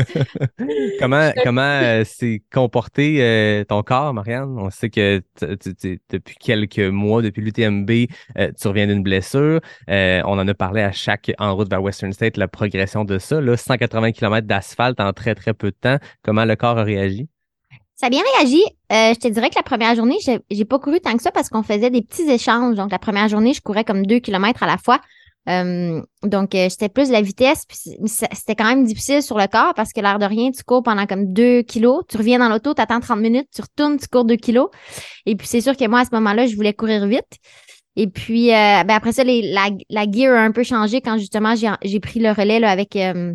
comment comment euh, s'est comporté euh, ton corps, Marianne? On sait que t- t- t- depuis quelques mois, depuis l'UTMB, euh, tu reviens d'une blessure. Euh, on en a parlé à chaque en route vers Western State, la progression de ça. Là, 180 km d'asphalte en très, très peu de temps. Comment le corps a réagi? Ça a bien réagi. Euh, je te dirais que la première journée, j'ai, j'ai pas couru tant que ça parce qu'on faisait des petits échanges. Donc, la première journée, je courais comme deux kilomètres à la fois. Euh, donc, euh, c'était plus de la vitesse. Puis c'était quand même difficile sur le corps parce que l'air de rien, tu cours pendant comme deux kilos. Tu reviens dans l'auto, tu attends 30 minutes, tu retournes, tu cours deux kilos. Et puis, c'est sûr que moi, à ce moment-là, je voulais courir vite. Et puis, euh, ben après ça, les, la, la gear a un peu changé quand justement j'ai, pris le relais là, avec euh,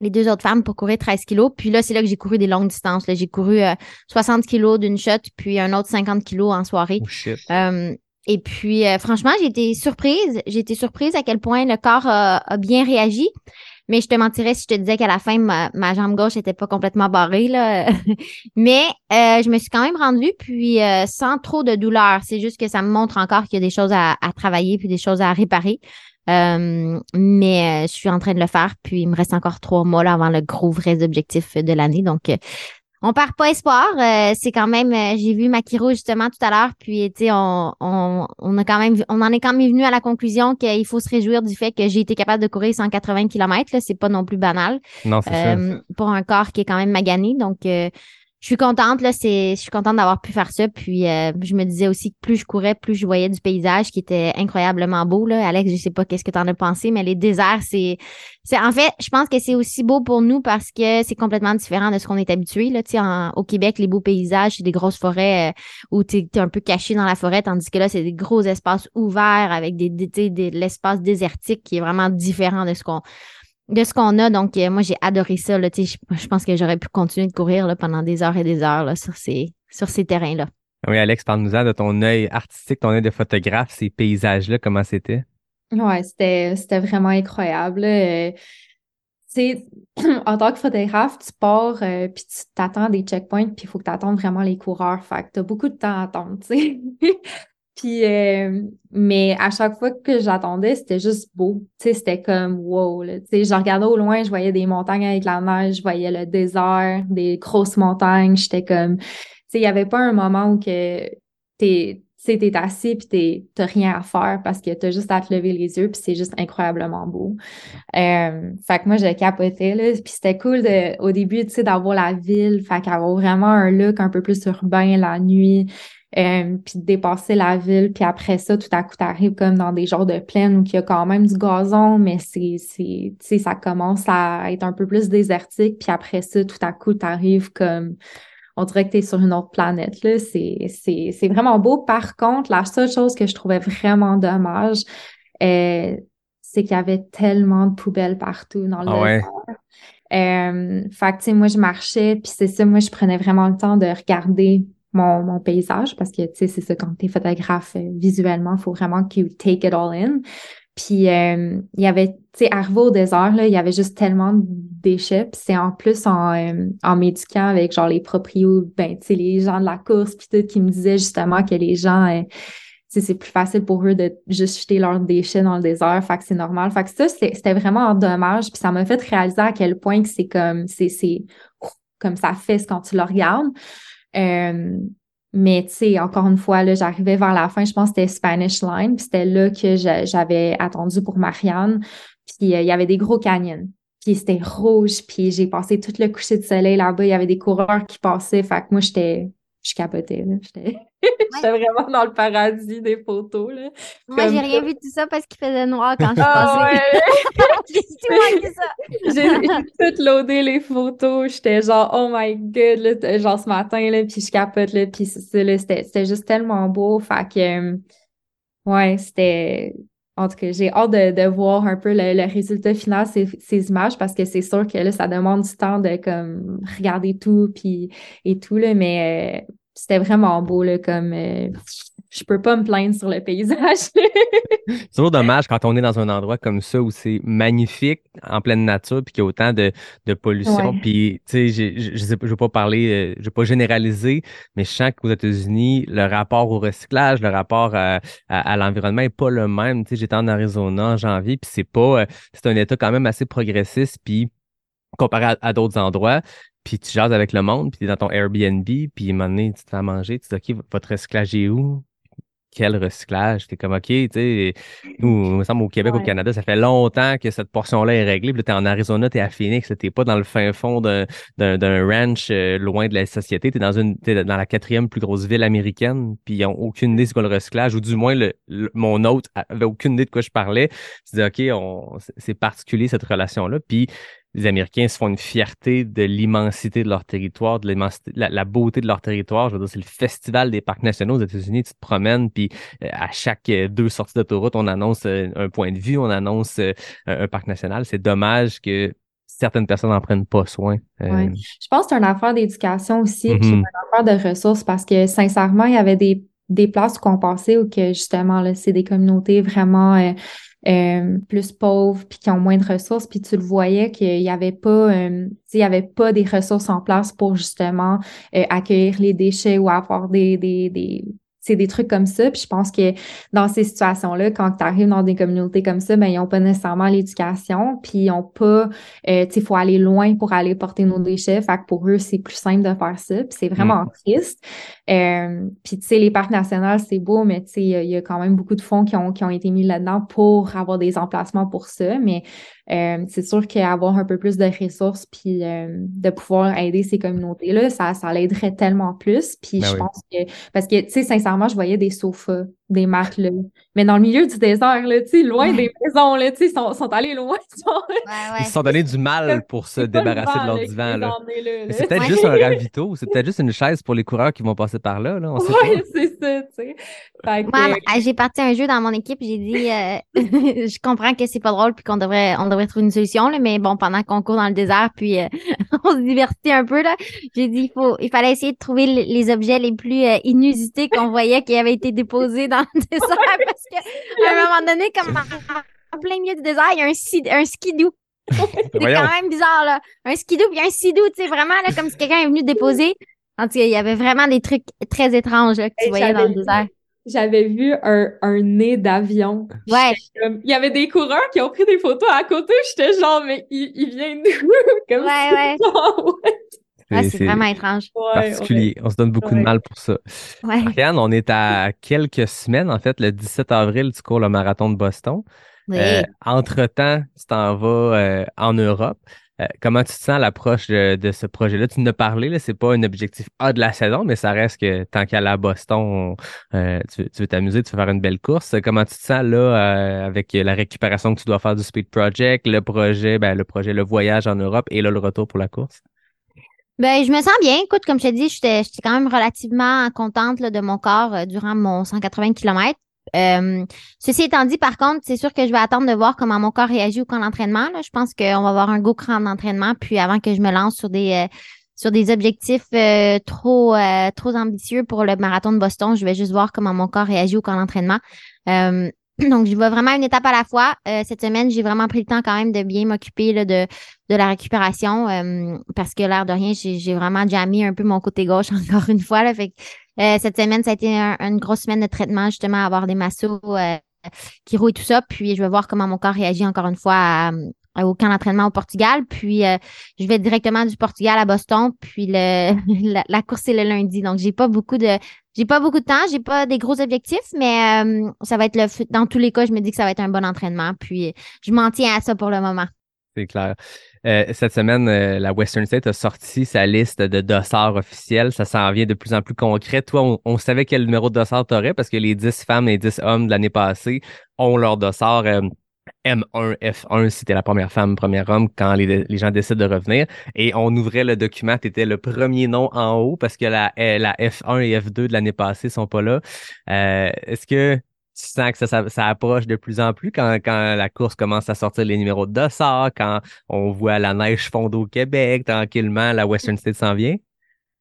les deux autres femmes pour courir 13 kilos. Puis là, c'est là que j'ai couru des longues distances. Là. J'ai couru euh, 60 kilos d'une shot, puis un autre 50 kilos en soirée. Oh. Euh, et puis, euh, franchement, j'ai été surprise. J'ai été surprise à quel point le corps a, bien réagi. Mais je te mentirais si je te disais qu'à la fin, ma, jambe gauche était pas complètement barrée. Là. Mais euh, je me suis quand même rendue, puis euh, sans trop de douleur. C'est juste que ça me montre encore qu'il y a des choses à, à travailler, puis des choses à réparer. Euh, mais euh, je suis en train de le faire, puis il me reste encore trois mois là, avant le gros vrai objectif de l'année. Donc, euh, on perd pas espoir. Euh, c'est quand même, euh, j'ai vu Makiro justement tout à l'heure, puis tu sais, on, on, on a quand même, on en est quand même venu à la conclusion qu'il faut se réjouir du fait que j'ai été capable de courir 180 km. Là, c'est pas non plus banal Non, c'est ça. euh, pour un corps qui est quand même magané. Donc, euh, je suis contente, là, c'est, je suis contente d'avoir pu faire ça. Puis euh, je me disais aussi que plus je courais, plus je voyais du paysage qui était incroyablement beau. Là. Alex, je sais pas qu'est-ce que tu en as pensé, mais les déserts, c'est. c'est En fait, je pense que c'est aussi beau pour nous parce que c'est complètement différent de ce qu'on est habitué. Là. En, au Québec, les beaux paysages, c'est des grosses forêts euh, où tu es, un peu caché dans la forêt, tandis que là, c'est des gros espaces ouverts avec des, des, des l'espace désertique qui est vraiment différent de ce qu'on de ce qu'on a. Donc, euh, moi, j'ai adoré ça. Là, je, je pense que j'aurais pu continuer de courir là, pendant des heures et des heures là, sur ces, sur ces terrains-là. Oui, Alex, parle-nous-en de ton œil artistique, ton œil de photographe, ces paysages-là, comment c'était? Ouais, c'était, c'était vraiment incroyable. Euh, en tant que photographe, tu pars euh, puis tu t'attends des checkpoints, puis il faut que tu attendes vraiment les coureurs. Fait que tu as beaucoup de temps à attendre, tu sais. Puis, euh, mais à chaque fois que j'attendais, c'était juste beau. Tu sais, c'était comme wow. Tu sais, je regardais au loin, je voyais des montagnes avec la neige, je voyais le désert, des grosses montagnes. J'étais comme, tu sais, il y avait pas un moment où que t'es, t'es assis puis t'as rien à faire parce que t'as juste à te lever les yeux puis c'est juste incroyablement beau. Euh, fait que moi, j'ai capoté, là. Puis c'était cool de, au début, tu sais, d'avoir la ville, fait qu'avoir vraiment un look un peu plus urbain la nuit. Euh, puis de dépasser la ville, puis après ça, tout à coup, t'arrives comme dans des genres de plaines où il y a quand même du gazon, mais c'est, c'est, tu sais, ça commence à être un peu plus désertique, puis après ça, tout à coup, t'arrives comme, on dirait que t'es sur une autre planète, là, c'est, c'est, c'est vraiment beau. Par contre, la seule chose que je trouvais vraiment dommage, euh, c'est qu'il y avait tellement de poubelles partout dans le ah Euh, fait que, tu moi, je marchais, puis c'est ça, moi, je prenais vraiment le temps de regarder mon, paysage parce que, tu sais, c'est ça, quand tu es photographe euh, visuellement, il faut vraiment que tu take it all in. Puis, euh, il y avait, tu sais, arrivé au désert, là, il y avait juste tellement de déchets. Puis c'est en plus en, euh, en m'éduquant avec, genre, les proprios, ben, tu sais, les gens de la course, puis tout, qui me disaient justement que les gens... sais c'est plus facile pour eux de juste jeter leurs déchets dans le désert, fait que c'est normal. Fait que ça, c'était vraiment dommage, puis ça m'a fait réaliser à quel point que c'est comme, c'est comme ça fait quand tu le regardes. Euh, mais tu sais, encore une fois, là, j'arrivais vers la fin, je pense que c'était Spanish Line, puis c'était là que j'avais attendu pour Marianne. Puis euh, il y avait des gros canyons. Puis c'était rouge, puis j'ai passé tout le coucher de soleil là-bas. Il y avait des coureurs qui passaient. Fait que moi, j'étais je capotais. J'étais vraiment dans le paradis des photos. Là. Moi, j'ai rien vu de tout ça parce qu'il faisait noir quand je suis passée. j'ai tout loadé les photos. J'étais genre, oh my god, genre ce matin, là, puis je capote, là, puis c'était juste tellement beau. Fait que, ouais, c'était... En tout cas, j'ai hâte de, de, voir un peu le, résultat final, ces, ces images, parce que c'est sûr que là, ça demande du temps de comme regarder tout puis et tout, là, mais euh, c'était vraiment beau, là, comme euh, je peux pas me plaindre sur le paysage. c'est toujours dommage quand on est dans un endroit comme ça où c'est magnifique, en pleine nature, puis qu'il y a autant de, de pollution. Puis, tu sais, je ne veux pas parler, euh, je veux pas généraliser, mais je sens qu'aux États-Unis, le rapport au recyclage, le rapport à, à, l'environnement est pas le même. Tu sais, j'étais en Arizona en janvier, puis c'est pas, euh, c'est un État quand même assez progressiste, puis comparé à d'autres endroits puis tu jases avec le monde, puis tu es dans ton Airbnb, puis à un moment donné, tu te fais manger, tu dis OK, votre recyclage est où? Quel recyclage? T'es comme OK, tu sais, nous, il me semble au Québec, au Canada, ça fait longtemps que cette portion-là est réglée. Puis là, t'es en Arizona, t'es à Phoenix, t'es pas dans le fin fond d'un, ranch euh, loin de la société, t'es dans une es dans la quatrième plus grosse ville américaine, puis ils n'ont aucune idée de quoi le recyclage, ou du moins le, mon hôte avait aucune idée de quoi je parlais. Tu dis OK, on, c'est particulier cette relation-là. Puis les Américains se font une fierté de l'immensité de leur territoire, de la, la, beauté de leur territoire. Je veux dire, c'est le festival des parcs nationaux aux États-Unis. Tu te promènes, puis euh, à chaque euh, deux sorties d'autoroute, on annonce euh, un point de vue, on annonce un parc national. C'est dommage que certaines personnes n'en prennent pas soin. Je pense que c'est une affaire d'éducation aussi, puis mm-hmm. une affaire de ressources, parce que sincèrement, il y avait des, des places qu'on passait où que justement, là, c'est des communautés vraiment euh, plus pauvres puis qui ont moins de ressources puis tu le voyais qu'il y avait pas euh, il y avait pas des ressources en place pour justement euh, accueillir les déchets ou avoir des des, des c'est des trucs comme ça. Puis je pense que dans ces situations-là, quand tu arrives dans des communautés comme ça, ben, ils n'ont pas nécessairement l'éducation, puis ils n'ont pas, euh, tu sais, il faut aller loin pour aller porter nos déchets. Fait que pour eux, c'est plus simple de faire ça. Puis c'est vraiment Mm. triste. Euh, puis tu sais, les parcs nationaux, c'est beau, mais tu sais, il y, a- il y a quand même beaucoup de fonds qui ont, qui ont été mis là-dedans pour avoir des emplacements pour ça. Mais euh, c'est sûr qu'avoir un peu plus de ressources puis euh, de pouvoir aider ces communautés-là, ça, ça l'aiderait tellement plus. Puis Ben je oui. pense que, parce que, tu sais, sincèrement, je voyais des sofas, des matelas, mais dans le milieu du désert, là, tu sais, loin Ouais. des maisons, là, tu sais, ils sont, sont allés loin. Ouais, Ils se sont donné du mal pour se débarrasser de leur là, divan. Là. là, là. C'est peut-être Ouais. juste un ravito, c'est peut-être juste une chaise pour les coureurs qui vont passer par là. là pas. c'est ça, tu sais. Que, ah, j'ai parti un jeu dans mon équipe, j'ai dit, euh, je comprends que c'est pas drôle puis qu'on devrait, on devrait trouver une solution, là, mais bon, pendant qu'on court dans le désert puis euh, on se divertit un peu, là, j'ai dit, il faut, il fallait essayer de trouver le- les objets les plus euh, inusités qu'on voyait qui avaient été déposés dans le désert parce que, à un moment donné, comme en, plein milieu du désert, il y a un, ski- un skidoo. C'est quand même bizarre, là. Un skidoo puis un sidou, tu sais, vraiment, là, comme si quelqu'un est venu déposer. En tout cas, il y avait vraiment des trucs très étranges, là, que tu voyais dans le désert. J'avais vu un, un nez d'avion. Ouais. Comme- Il y avait des coureurs qui ont pris des photos à côté. J'étais genre, mais il, il vient d'où? Comme Ouais, ouais. genre, ouais. Ouais, C'est- vraiment étrange. Ouais, particulier. On se donne beaucoup de mal pour ça. Ouais. Ariane, on est à quelques semaines, en fait, le 17 avril, tu cours le marathon de Boston. Oui. Euh, entre-temps, tu t'en vas euh, en Europe. Euh, comment tu te sens à l'approche de, de ce projet-là? Tu nous as parlé, là, c'est pas un objectif A de la saison, mais ça reste que tant qu'à à Boston, on- euh, tu, veux- tu veux t'amuser, tu veux faire une belle course. Comment tu te sens là euh, avec la récupération que tu dois faire du Speed Project, le projet, ben, le projet, le voyage en Europe et là, le retour pour la course? Ben, je me sens bien. Écoute, comme je te dis, j'étais, quand même relativement contente là, de mon corps euh, durant mon 180 km. Euh, ceci étant dit, par contre, c'est sûr que je vais attendre de voir comment mon corps réagit au camp d'entraînement. Je pense qu'on va avoir un go camp d'entraînement, puis avant que je me lance sur des euh, sur des objectifs euh, trop euh, trop ambitieux pour le marathon de Boston, je vais juste voir comment mon corps réagit au camp d'entraînement. Euh, donc, je vais vraiment une étape à la fois. Euh, cette semaine, j'ai vraiment pris le temps quand même de bien m'occuper de de la récupération euh, parce que l'air de rien, j'ai vraiment jammé un peu mon côté gauche encore une fois. Là, fait que, euh, cette semaine, ça a été un- une grosse semaine de traitement, justement, avoir des massos euh, qui et tout ça. Puis je vais voir comment mon corps réagit encore une fois à- à- au camp d'entraînement au Portugal. Puis euh, je vais directement du Portugal à Boston. Puis la course c'est le lundi. Donc j'ai pas beaucoup de j'ai pas beaucoup de temps, j'ai pas des gros objectifs, mais euh, ça va être le dans tous les cas, je me dis que ça va être un bon entraînement. Puis je m'en tiens à ça pour le moment. C'est clair. Euh, cette semaine, euh, la Western State a sorti sa liste de dossards officiels. Ça s'en vient de plus en plus concret. Toi, on, on savait quel numéro de dossard tu aurais parce que les 10 femmes et les 10 hommes de l'année passée ont leur dossard euh, M1, F1 si la première femme, premier homme quand les, gens décident de revenir. Et on ouvrait le document, tu étais le premier nom en haut parce que la, la F1 et F2 de l'année passée sont pas là. Euh, Est-ce que tu sens que ça, ça, ça approche de plus en plus quand, quand la course commence à sortir les numéros de dossard, quand on voit la neige fondre au Québec, tranquillement, la Western State s'en vient?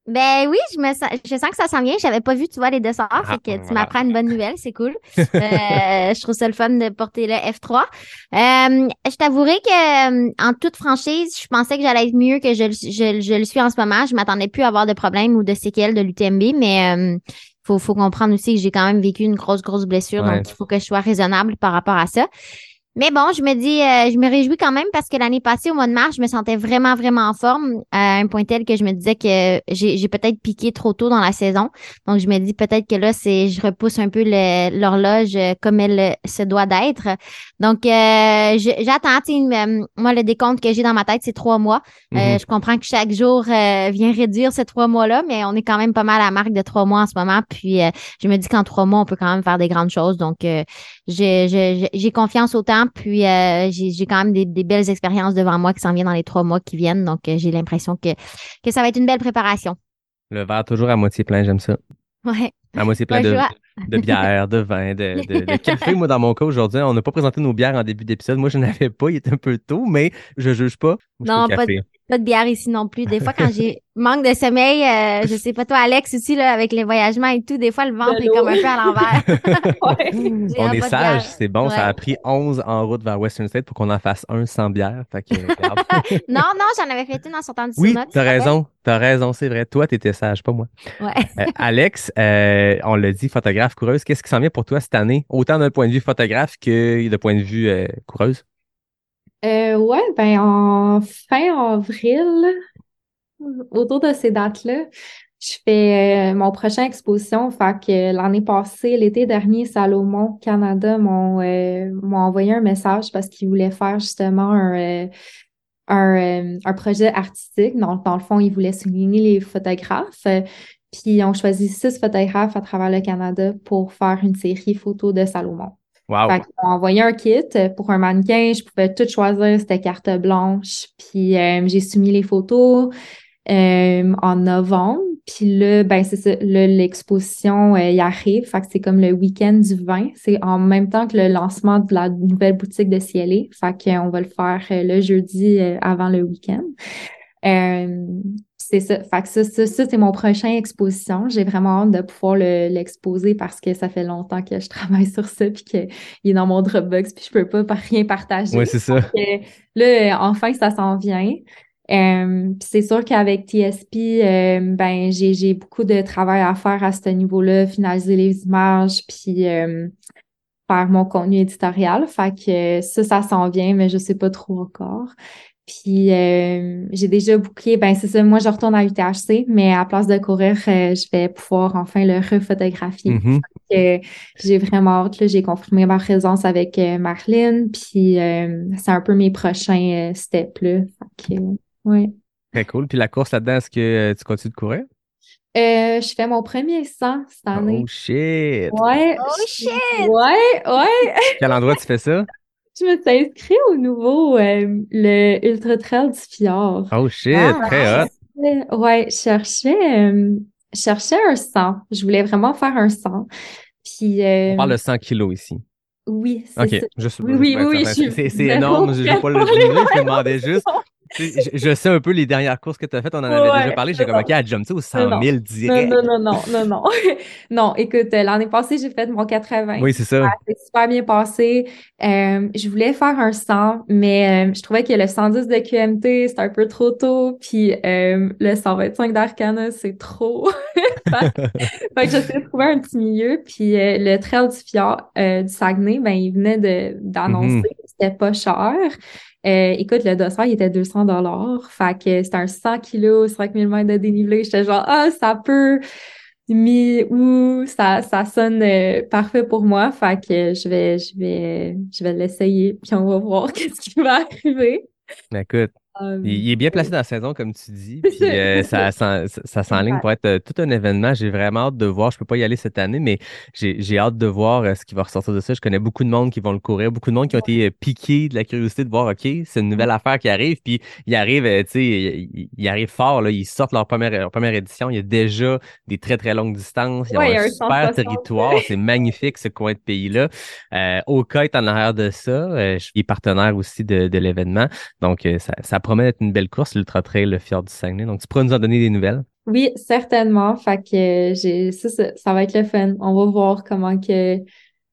Ben oui, je me sens, je sens que ça s'en vient. J'avais pas vu, tu vois, les dossards. Ah, fait que tu voilà. m'apprends une bonne nouvelle, c'est cool. Euh, je trouve ça le fun de porter le F3. Euh, je t'avouerai que, euh, en toute franchise, je pensais que j'allais être mieux que je, le- je, je le suis en ce moment. Je m'attendais plus à avoir de problèmes ou de séquelles de l'UTMB, mais euh, faut, faut comprendre aussi que j'ai quand même vécu une grosse, grosse blessure. Ouais. Donc, il faut que je sois raisonnable par rapport à ça. Mais bon, je me dis, euh, je me réjouis quand même parce que l'année passée, au mois de mars, je me sentais vraiment, vraiment en forme à un point tel que je me disais que j'ai peut-être piqué trop tôt dans la saison. Donc, je me dis peut-être que là, c'est je repousse un peu l'horloge euh, comme elle euh, se doit d'être. Donc, euh, j'attends. euh, Moi, le décompte que j'ai dans ma tête, c'est trois mois. Euh, Mhm. je comprends que chaque jour euh, vient réduire ces trois mois-là, mais on est quand même pas mal à la marque de trois mois en ce moment. Puis, euh, je me dis qu'en trois mois, on peut quand même faire des grandes choses. Donc, euh, j'ai- j'ai j'ai confiance au temps, puis euh, j'ai j'ai quand même des, des belles expériences devant moi qui s'en viennent dans les trois mois qui viennent. Donc, euh, j'ai l'impression que, que ça va être une belle préparation. Le verre toujours à moitié plein, j'aime ça. Ouais. À moitié plein de, de bière, de vin, de, de- de café. Moi, dans mon cas, aujourd'hui, on n'a pas présenté nos bières en début d'épisode. Moi, je n'avais pas, il était un peu tôt, mais je juge pas. Moi, Non, pas, café. Pas de bière ici non plus. Des fois, quand j'ai manque de sommeil, euh, je sais pas toi, Alex aussi, là, avec les voyagements et tout, des fois, le ventre est comme un peu à l'envers. Ouais. On est sage, c'est bon. Ça a pris 11 en route vers Western State pour qu'on en fasse un sans bière. Fait que, regarde. Non, non, j'en avais fait une en sortant du oui, t'as raison. T'as raison, c'est vrai. Toi, t'étais sage, pas moi. Ouais. Euh, Alex, euh, on l'a dit, photographe coureuse. Qu'est-ce qui s'en vient pour toi cette année? Autant d'un point de vue photographe que de point de vue euh, coureuse? Euh, ouais, ben en fin avril, autour de ces dates-là, je fais euh, mon prochain exposition. Fait que l'année passée, l'été dernier, Salomon Canada m'ont euh, envoyé un message parce qu'ils voulaient faire justement un, euh, un, euh, un projet artistique. Dans, dans le fond, ils voulaient souligner les photographes. Puis ils ont choisi six photographes à travers le Canada pour faire une série photo de Salomon. Wow. Fait m'ont envoyé un kit pour un mannequin. Je pouvais tout choisir, c'était carte blanche. Puis euh, j'ai soumis les photos euh, en novembre. Puis là, ben c'est l'exposition euh, y arrive. Fait que c'est comme le week-end du 20. C'est en même temps que le lancement de la nouvelle boutique de Cielé. Fait va le faire le jeudi avant le week-end. C'est ça. Fait que ça, ça, ça, c'est mon prochain exposition. J'ai vraiment hâte de pouvoir le- l'exposer parce que ça fait longtemps que je travaille sur ça puis qu'il est dans mon Dropbox puis je peux pas rien partager. Oui, c'est ça. Que là, enfin, ça s'en vient. Euh, c'est sûr qu'avec TSP, euh, ben j'ai j'ai beaucoup de travail à faire à ce niveau-là, finaliser les images, puis euh, faire mon contenu éditorial. Fait que ça, ça s'en vient, mais je sais pas trop encore. Puis euh, j'ai déjà booké, ben c'est ça, moi je retourne à UTHC, mais à place de courir, euh, je vais pouvoir enfin le refotographier. Mhm. que j'ai vraiment hâte. J'ai confirmé ma présence avec euh, Marlene, puis euh, c'est un peu mes prochains euh, steps. Là. Fait que, ouais. Très cool. Puis la course là-dedans, est-ce que euh, tu continues de courir? Euh, je fais mon premier 100 cette année. Oh shit! Ouais. Oh shit! Ouais, ouais. Quel endroit tu fais ça? Je me suis inscrite au nouveau, euh, le Ultra Trail du Fjord. Oh shit! Ah, très hot! Ouais, je cherchais, euh, je cherchais un 100. Je voulais vraiment faire un 100. Puis, euh, On parle de 100 kilos ici. oui, c'est OK. ça. Je suis Oui, oui, oui, C'est énorme. Je ne vais pas le. Je me demandais juste. Je, je sais un peu les dernières courses que tu as faites. On en avait Ouais, déjà parlé. J'ai comme, OK, à jump tu sais, au 100 non, 000 Non, direct? non, non, non, non, non. Non, écoute, euh, l'année passée, j'ai fait mon 80. Oui, c'est ça. Ça s'est super bien passé. Euh, je voulais faire un 100, mais euh, je trouvais que le 110 de QMT, c'était un peu trop tôt. Puis euh, le 125 d'Arcana, c'est trop. fait, fait que j'essayais de trouver un petit milieu. Puis le trail du Fjord, du Saguenay, ben, il venait d'annoncer Mhm. que c'était pas cher. Euh, écoute, le dossard, il était 200 dollars. Fait que c'était un 100 kilos, 5000 mètres de dénivelé. J'étais genre, ah, ça peut, mi ou ça, ça sonne euh, parfait pour moi. Fait que je vais, je vais, je vais l'essayer. Puis on va voir qu'est-ce qui va arriver. Écoute, Il, il est bien placé dans la saison, comme tu dis. Puis euh, ça. ça, ça, ça s'enligne pour être euh, tout un événement. J'ai vraiment hâte de voir. Je peux pas y aller cette année, mais j'ai hâte de voir euh, ce qui va ressortir de ça. Je connais beaucoup de monde qui vont le courir, beaucoup de monde qui ont été piqués de la curiosité de voir, OK, c'est une nouvelle affaire qui arrive. Puis il arrive, euh, tu sais, il, il arrive fort. Là, ils sortent leur première, leur première édition. Il y a déjà des très, très longues distances. Ils Ouais, ont il y a un super 160. territoire. C'est magnifique, ce coin de pays-là. Euh, Oka est en arrière de ça. Je suis partenaire aussi de, de l'événement. Donc, ça, ça promet d'être une belle course, l'Ultra Trail, le Fjord du Saguenay. Donc, tu pourras nous en donner des nouvelles. Oui, certainement. Fait que euh, j'ai ça, ça, ça va être le fun. On va voir comment que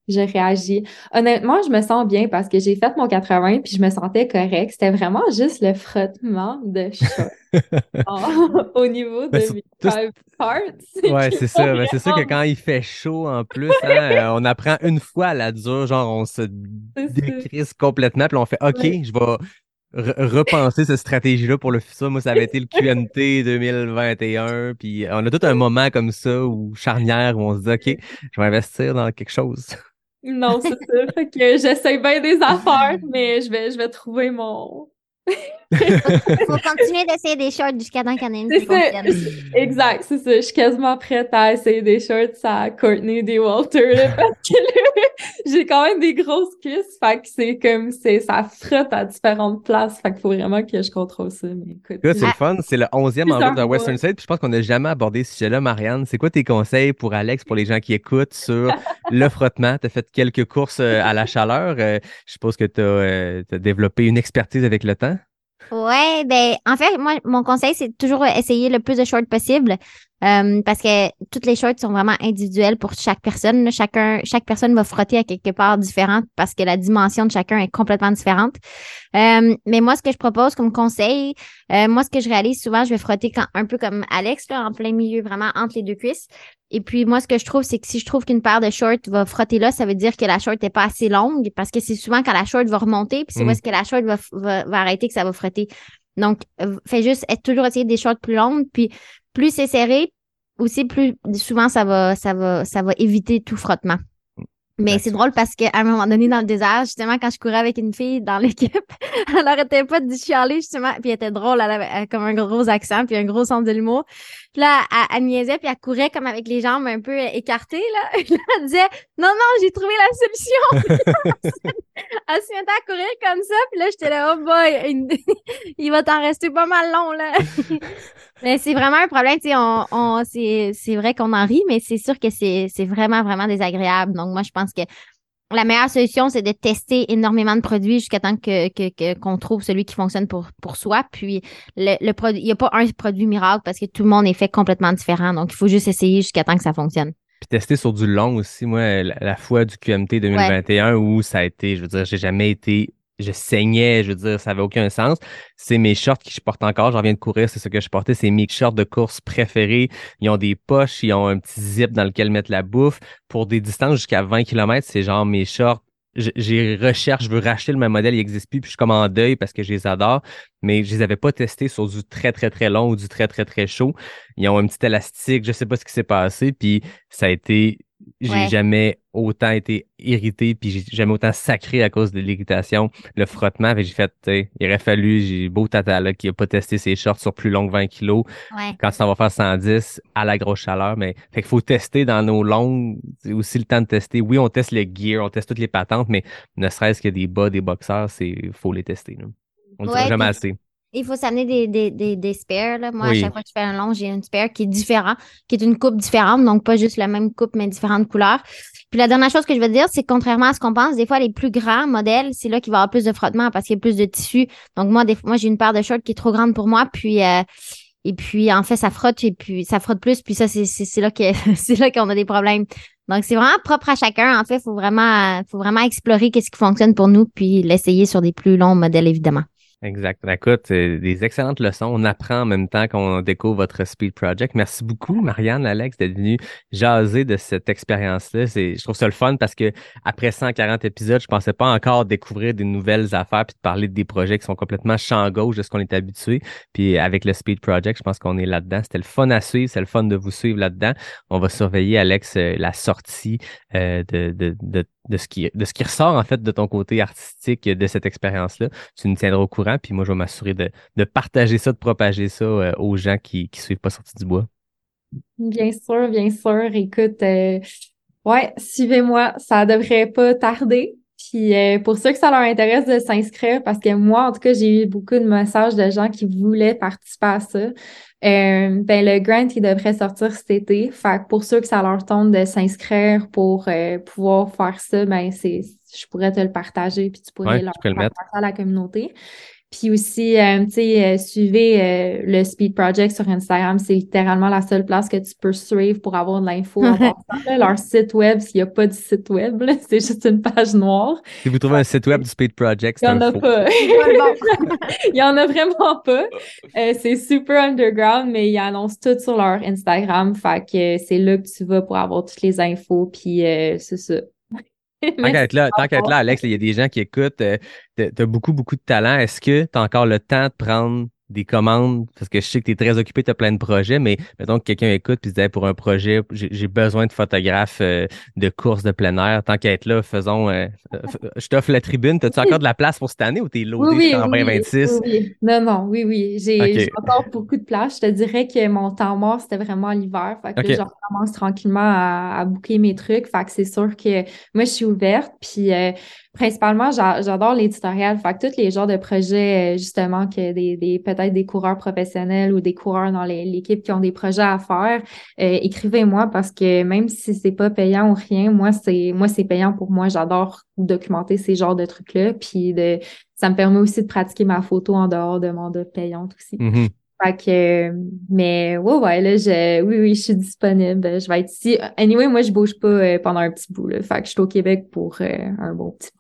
je réagis. Honnêtement, je me sens bien parce que j'ai fait mon 80 puis je me sentais correct. C'était vraiment juste le frottement de chat au niveau de Ben, c'est- mes tout- parts. Ouais, c'est ça. Ben, c'est sûr que quand il fait chaud en plus, hein, euh, on apprend une fois à la dure, genre on se décrisse complètement, puis on fait OK, Ouais. je vais repenser cette stratégie-là pour le futur. Moi, ça avait été le QNT 2021, puis on a tout un moment comme ça où charnière où on se dit OK, je vais investir dans quelque chose. Non, c'est ça. Fait que j'essaie bien des affaires, mais je vais, je vais trouver mon. Faut continuer d'essayer des shorts jusqu'à temps qu'il y en ait une C'est qui ça. fonctionne. Exact, c'est ça. Je suis quasiment prête à essayer des shorts à Courtney des Walter, là, parce que là, j'ai quand même des grosses cuisses. Fait que c'est comme, c'est, ça frotte à différentes places. Fait qu'il faut vraiment que je contrôle ça. Mais écoute. Écoute, c'est le fun. C'est le 11e en route de. Western State. Puis je pense qu'on n'a jamais abordé ce sujet-là, Marianne. C'est quoi tes conseils pour Alex, pour les gens qui écoutent sur le frottement? Tu as fait quelques courses euh, à la chaleur. Euh, je suppose que tu as, développé une expertise avec le temps? Ouais, ben en fait, moi, mon conseil, c'est toujours essayer le plus de shorts possible. Euh, parce que toutes les shorts sont vraiment individuelles pour chaque personne. Chacun, chaque personne va frotter à quelque part différente parce que la dimension de chacun est complètement différente. Euh, mais moi, ce que je propose comme conseil, euh, moi, ce que je réalise souvent, je vais frotter quand, un peu comme Alex, là, en plein milieu, vraiment entre les deux cuisses. Et puis, moi, ce que je trouve, c'est que si je trouve qu'une paire de shorts va frotter là, ça veut dire que la short n'est pas assez longue parce que c'est souvent quand la short va remonter, puis c'est où Mm. est-ce que la short va, va, va arrêter que ça va frotter. Donc, euh, fais juste être toujours essayer des shorts plus longues, puis plus c'est serré, aussi plus souvent ça va ça va ça va éviter tout frottement. Mais c'est drôle parce qu'à un moment donné dans le désert, justement, quand je courais avec une fille dans l'équipe, elle arrêtait pas de chialer, justement, puis elle était drôle, elle avait comme un gros accent, puis un gros sens de l'humour. Puis là, elle, elle niaisait, puis elle courait comme avec les jambes un peu écartées, là. Elle disait « Non, non, j'ai trouvé la solution! » Elle se mettait à courir comme ça, puis là, j'étais là « Oh boy, il, il va t'en rester pas mal long, là! » Mais c'est vraiment un problème, tu sais, on, on, c'est, vrai qu'on en rit, mais c'est sûr que c'est, c'est vraiment, vraiment désagréable. Donc, moi, je pense que la meilleure solution, c'est de tester énormément de produits jusqu'à temps que, que, qu'on trouve celui qui fonctionne pour, pour soi. Puis, le, le produit, il n'y a pas un produit miracle parce que tout le monde est fait complètement différent. Donc, il faut juste essayer jusqu'à temps que ça fonctionne. Puis tester sur du long aussi, moi, la, la fois du QMT 2021 où ça a été, je veux dire, j'ai jamais été, je saignais, je veux dire, ça avait aucun sens. C'est mes shorts que je porte encore, j'en viens de courir, c'est ce que je portais, c'est mes shorts de course préférés. Ils ont des poches, ils ont un petit zip dans lequel mettre la bouffe. Pour des distances jusqu'à 20 km, c'est genre mes shorts. J'ai recherche, je veux racheter le même modèle, il n'existe plus, puis je suis comme en deuil parce que je les adore, mais je les avais pas testés sur du très, très, très long ou du très, très, très chaud. Ils ont un petit élastique, je sais pas ce qui s'est passé, puis ça a été, j'ai Ouais. jamais autant été irrité, puis j'ai jamais autant sacré à cause de l'irritation, le frottement, fait j'ai fait, il aurait fallu, j'ai beau tata là qui a pas testé ses shorts sur plus long que 20 kilos, Ouais. quand ça va faire 110 à la grosse chaleur, mais fait qu'il faut tester dans nos longues, c'est aussi le temps de tester. Oui, on teste le gear, on teste toutes les patentes, mais ne serait-ce que des bas, des boxeurs, c'est, faut les tester, là. On le Ouais, jamais assez. Il faut s'amener des, des, des, des spares. Là. Moi, Oui. à chaque fois que je fais un long, j'ai une spare qui est différente, qui est une coupe différente, donc pas juste la même coupe, mais différentes couleurs. Puis la dernière chose que je veux dire, c'est que contrairement à ce qu'on pense, des fois, les plus grands modèles, c'est là qu'il va y avoir plus de frottement parce qu'il y a plus de tissu. Donc moi, des, moi j'ai une paire de shorts qui est trop grande pour moi, puis euh, et puis en fait, ça frotte et puis ça frotte plus, puis ça, c'est, c'est, c'est là que c'est là qu'on a des problèmes. Donc c'est vraiment propre à chacun. En fait, faut vraiment, faut vraiment explorer qu'est-ce qui fonctionne pour nous, puis l'essayer sur des plus longs modèles, évidemment. Exact. Ben, Écoute, c'est des excellentes leçons. On apprend en même temps qu'on découvre votre Speed Project. Merci beaucoup, Marianne, Alex, d'être venu jaser de cette expérience-là. Je trouve ça le fun parce que après 140 épisodes, je pensais pas encore découvrir des nouvelles affaires puis de parler de des projets qui sont complètement champ gauche de ce qu'on est habitué. Puis avec le Speed Project, je pense qu'on est là-dedans. C'était le fun à suivre. C'est le fun de vous suivre là-dedans. On va surveiller, Alex, euh, la sortie euh, de, de, de, de ce qui, de ce qui ressort, en fait, de ton côté artistique de cette expérience-là. Tu nous tiendras au courant, puis moi, je vais m'assurer de, partager ça, de propager ça euh, aux gens qui qui suivent pas Sortie du bois. Bien sûr, bien sûr. Écoute, euh, ouais, suivez-moi, ça devrait pas tarder. Puis euh, pour ceux que ça leur intéresse de s'inscrire, parce que moi, en tout cas, j'ai eu beaucoup de messages de gens qui voulaient participer à ça. Euh, ben le grant, il devrait sortir cet été. Fait que pour ceux que ça leur tente de s'inscrire pour euh, pouvoir faire ça, ben c'est, je pourrais te le partager puis tu pourrais Ouais, leur le passer à la communauté. Puis aussi, euh, tu sais, euh, suivez euh, le Speed Project sur Instagram. C'est littéralement la seule place que tu peux suivre pour avoir de l'info. Leur site web, s'il n'y a pas de site web, c'est juste une page noire. Si vous trouvez un site web du Speed Project, Il c'est n'y en a faux. pas. Il n'y en a vraiment pas. Euh, c'est super underground, mais ils annoncent tout sur leur Instagram. Fait que c'est là que tu vas pour avoir toutes les infos. Puis euh, c'est ça. Tant qu'à être là, tant qu'à être là, Alex, il y a des gens qui écoutent. euh, t'as t'as beaucoup, beaucoup de talent. Est-ce que tu as encore le temps de prendre des commandes? Parce que je sais que tu es très occupé, tu as plein de projets, mais mettons que quelqu'un écoute et se dit Hey, pour un projet, j'ai besoin de photographes euh, de courses de plein air. Tant qu'à être là, faisons. euh, je t'offre la tribune. As-tu encore de la place pour cette année ou t'es loadé jusqu'en 2026? oui, oui. Non, non, oui, oui. J'ai encore beaucoup de place. Je te dirais que mon temps mort, c'était vraiment l'hiver. Fait que là, je recommence tranquillement à, à booker mes trucs. Fait que c'est sûr que moi, je suis ouverte. Puis, euh, principalement, j'adore l'éditorial. Fait que tous les genres de projets, justement, que des, des peut-être des coureurs professionnels ou des coureurs dans l'équipe qui ont des projets à faire, écrivez-moi parce que même si c'est pas payant ou rien, moi, c'est moi, c'est payant pour moi. J'adore documenter ces genres de trucs-là. Puis de ça me permet aussi de pratiquer ma photo en dehors de mandat payante aussi. Mm-hmm. Fait que, mais ouais, ouais, là, je, oui, oui, je suis disponible. Je vais être ici. Anyway, moi, je bouge pas euh, pendant un petit bout, là. Fait que je suis au Québec pour euh, un bon petit bout.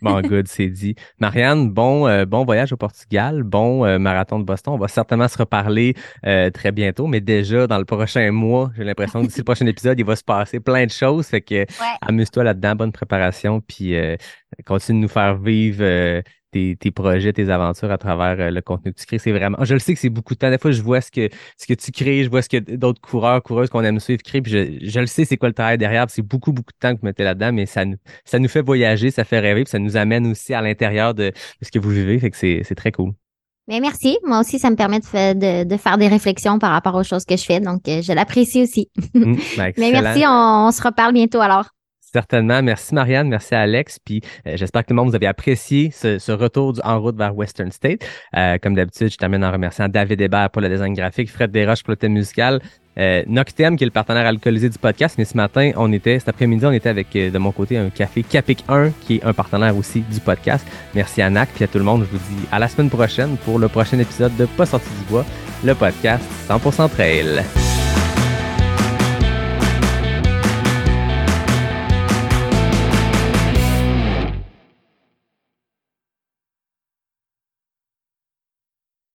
bon, good, c'est dit. Marianne, bon, euh, bon voyage au Portugal, bon marathon de Boston. On va certainement se reparler très bientôt, mais déjà dans le prochain mois, j'ai l'impression que d'ici le prochain épisode, il va se passer plein de choses. Fait que amuse-toi là-dedans, bonne préparation, puis continue de nous faire vivre tes, projets, tes aventures à travers euh, le contenu que tu crées. C'est vraiment. Je le sais que c'est beaucoup de temps. Des fois, je vois ce que, ce que tu crées, je vois ce que d'autres coureurs, coureuses qu'on aime suivre créent, puis je, je, le sais, c'est quoi le travail derrière. C'est beaucoup, beaucoup de temps que vous mettez là-dedans, mais ça, ça nous fait voyager, ça fait rêver, puis ça nous amène aussi à l'intérieur de, ce que vous vivez. Fait que c'est très cool. Mais merci. Moi aussi, ça me permet de, de, faire des réflexions par rapport aux choses que je fais. Donc, euh, je l'apprécie aussi. Mmh, ben, mais merci. on se reparle bientôt alors. Certainement. Merci Marianne, merci Alex. Puis euh, j'espère que tout le monde vous avez apprécié ce, retour en route vers Western State. Euh, comme d'habitude, je termine en remerciant David Hébert pour le design graphique, Fred Desroches pour le thème musical, euh, Noctem qui est le partenaire alcoolisé du podcast. Mais ce matin, on était, cet après-midi, on était avec de mon côté un café Capic 1 qui est un partenaire aussi du podcast. Merci à NAC puis à tout le monde. Je vous dis à la semaine prochaine pour le prochain épisode de Pas sorti du bois, le podcast 100% trail.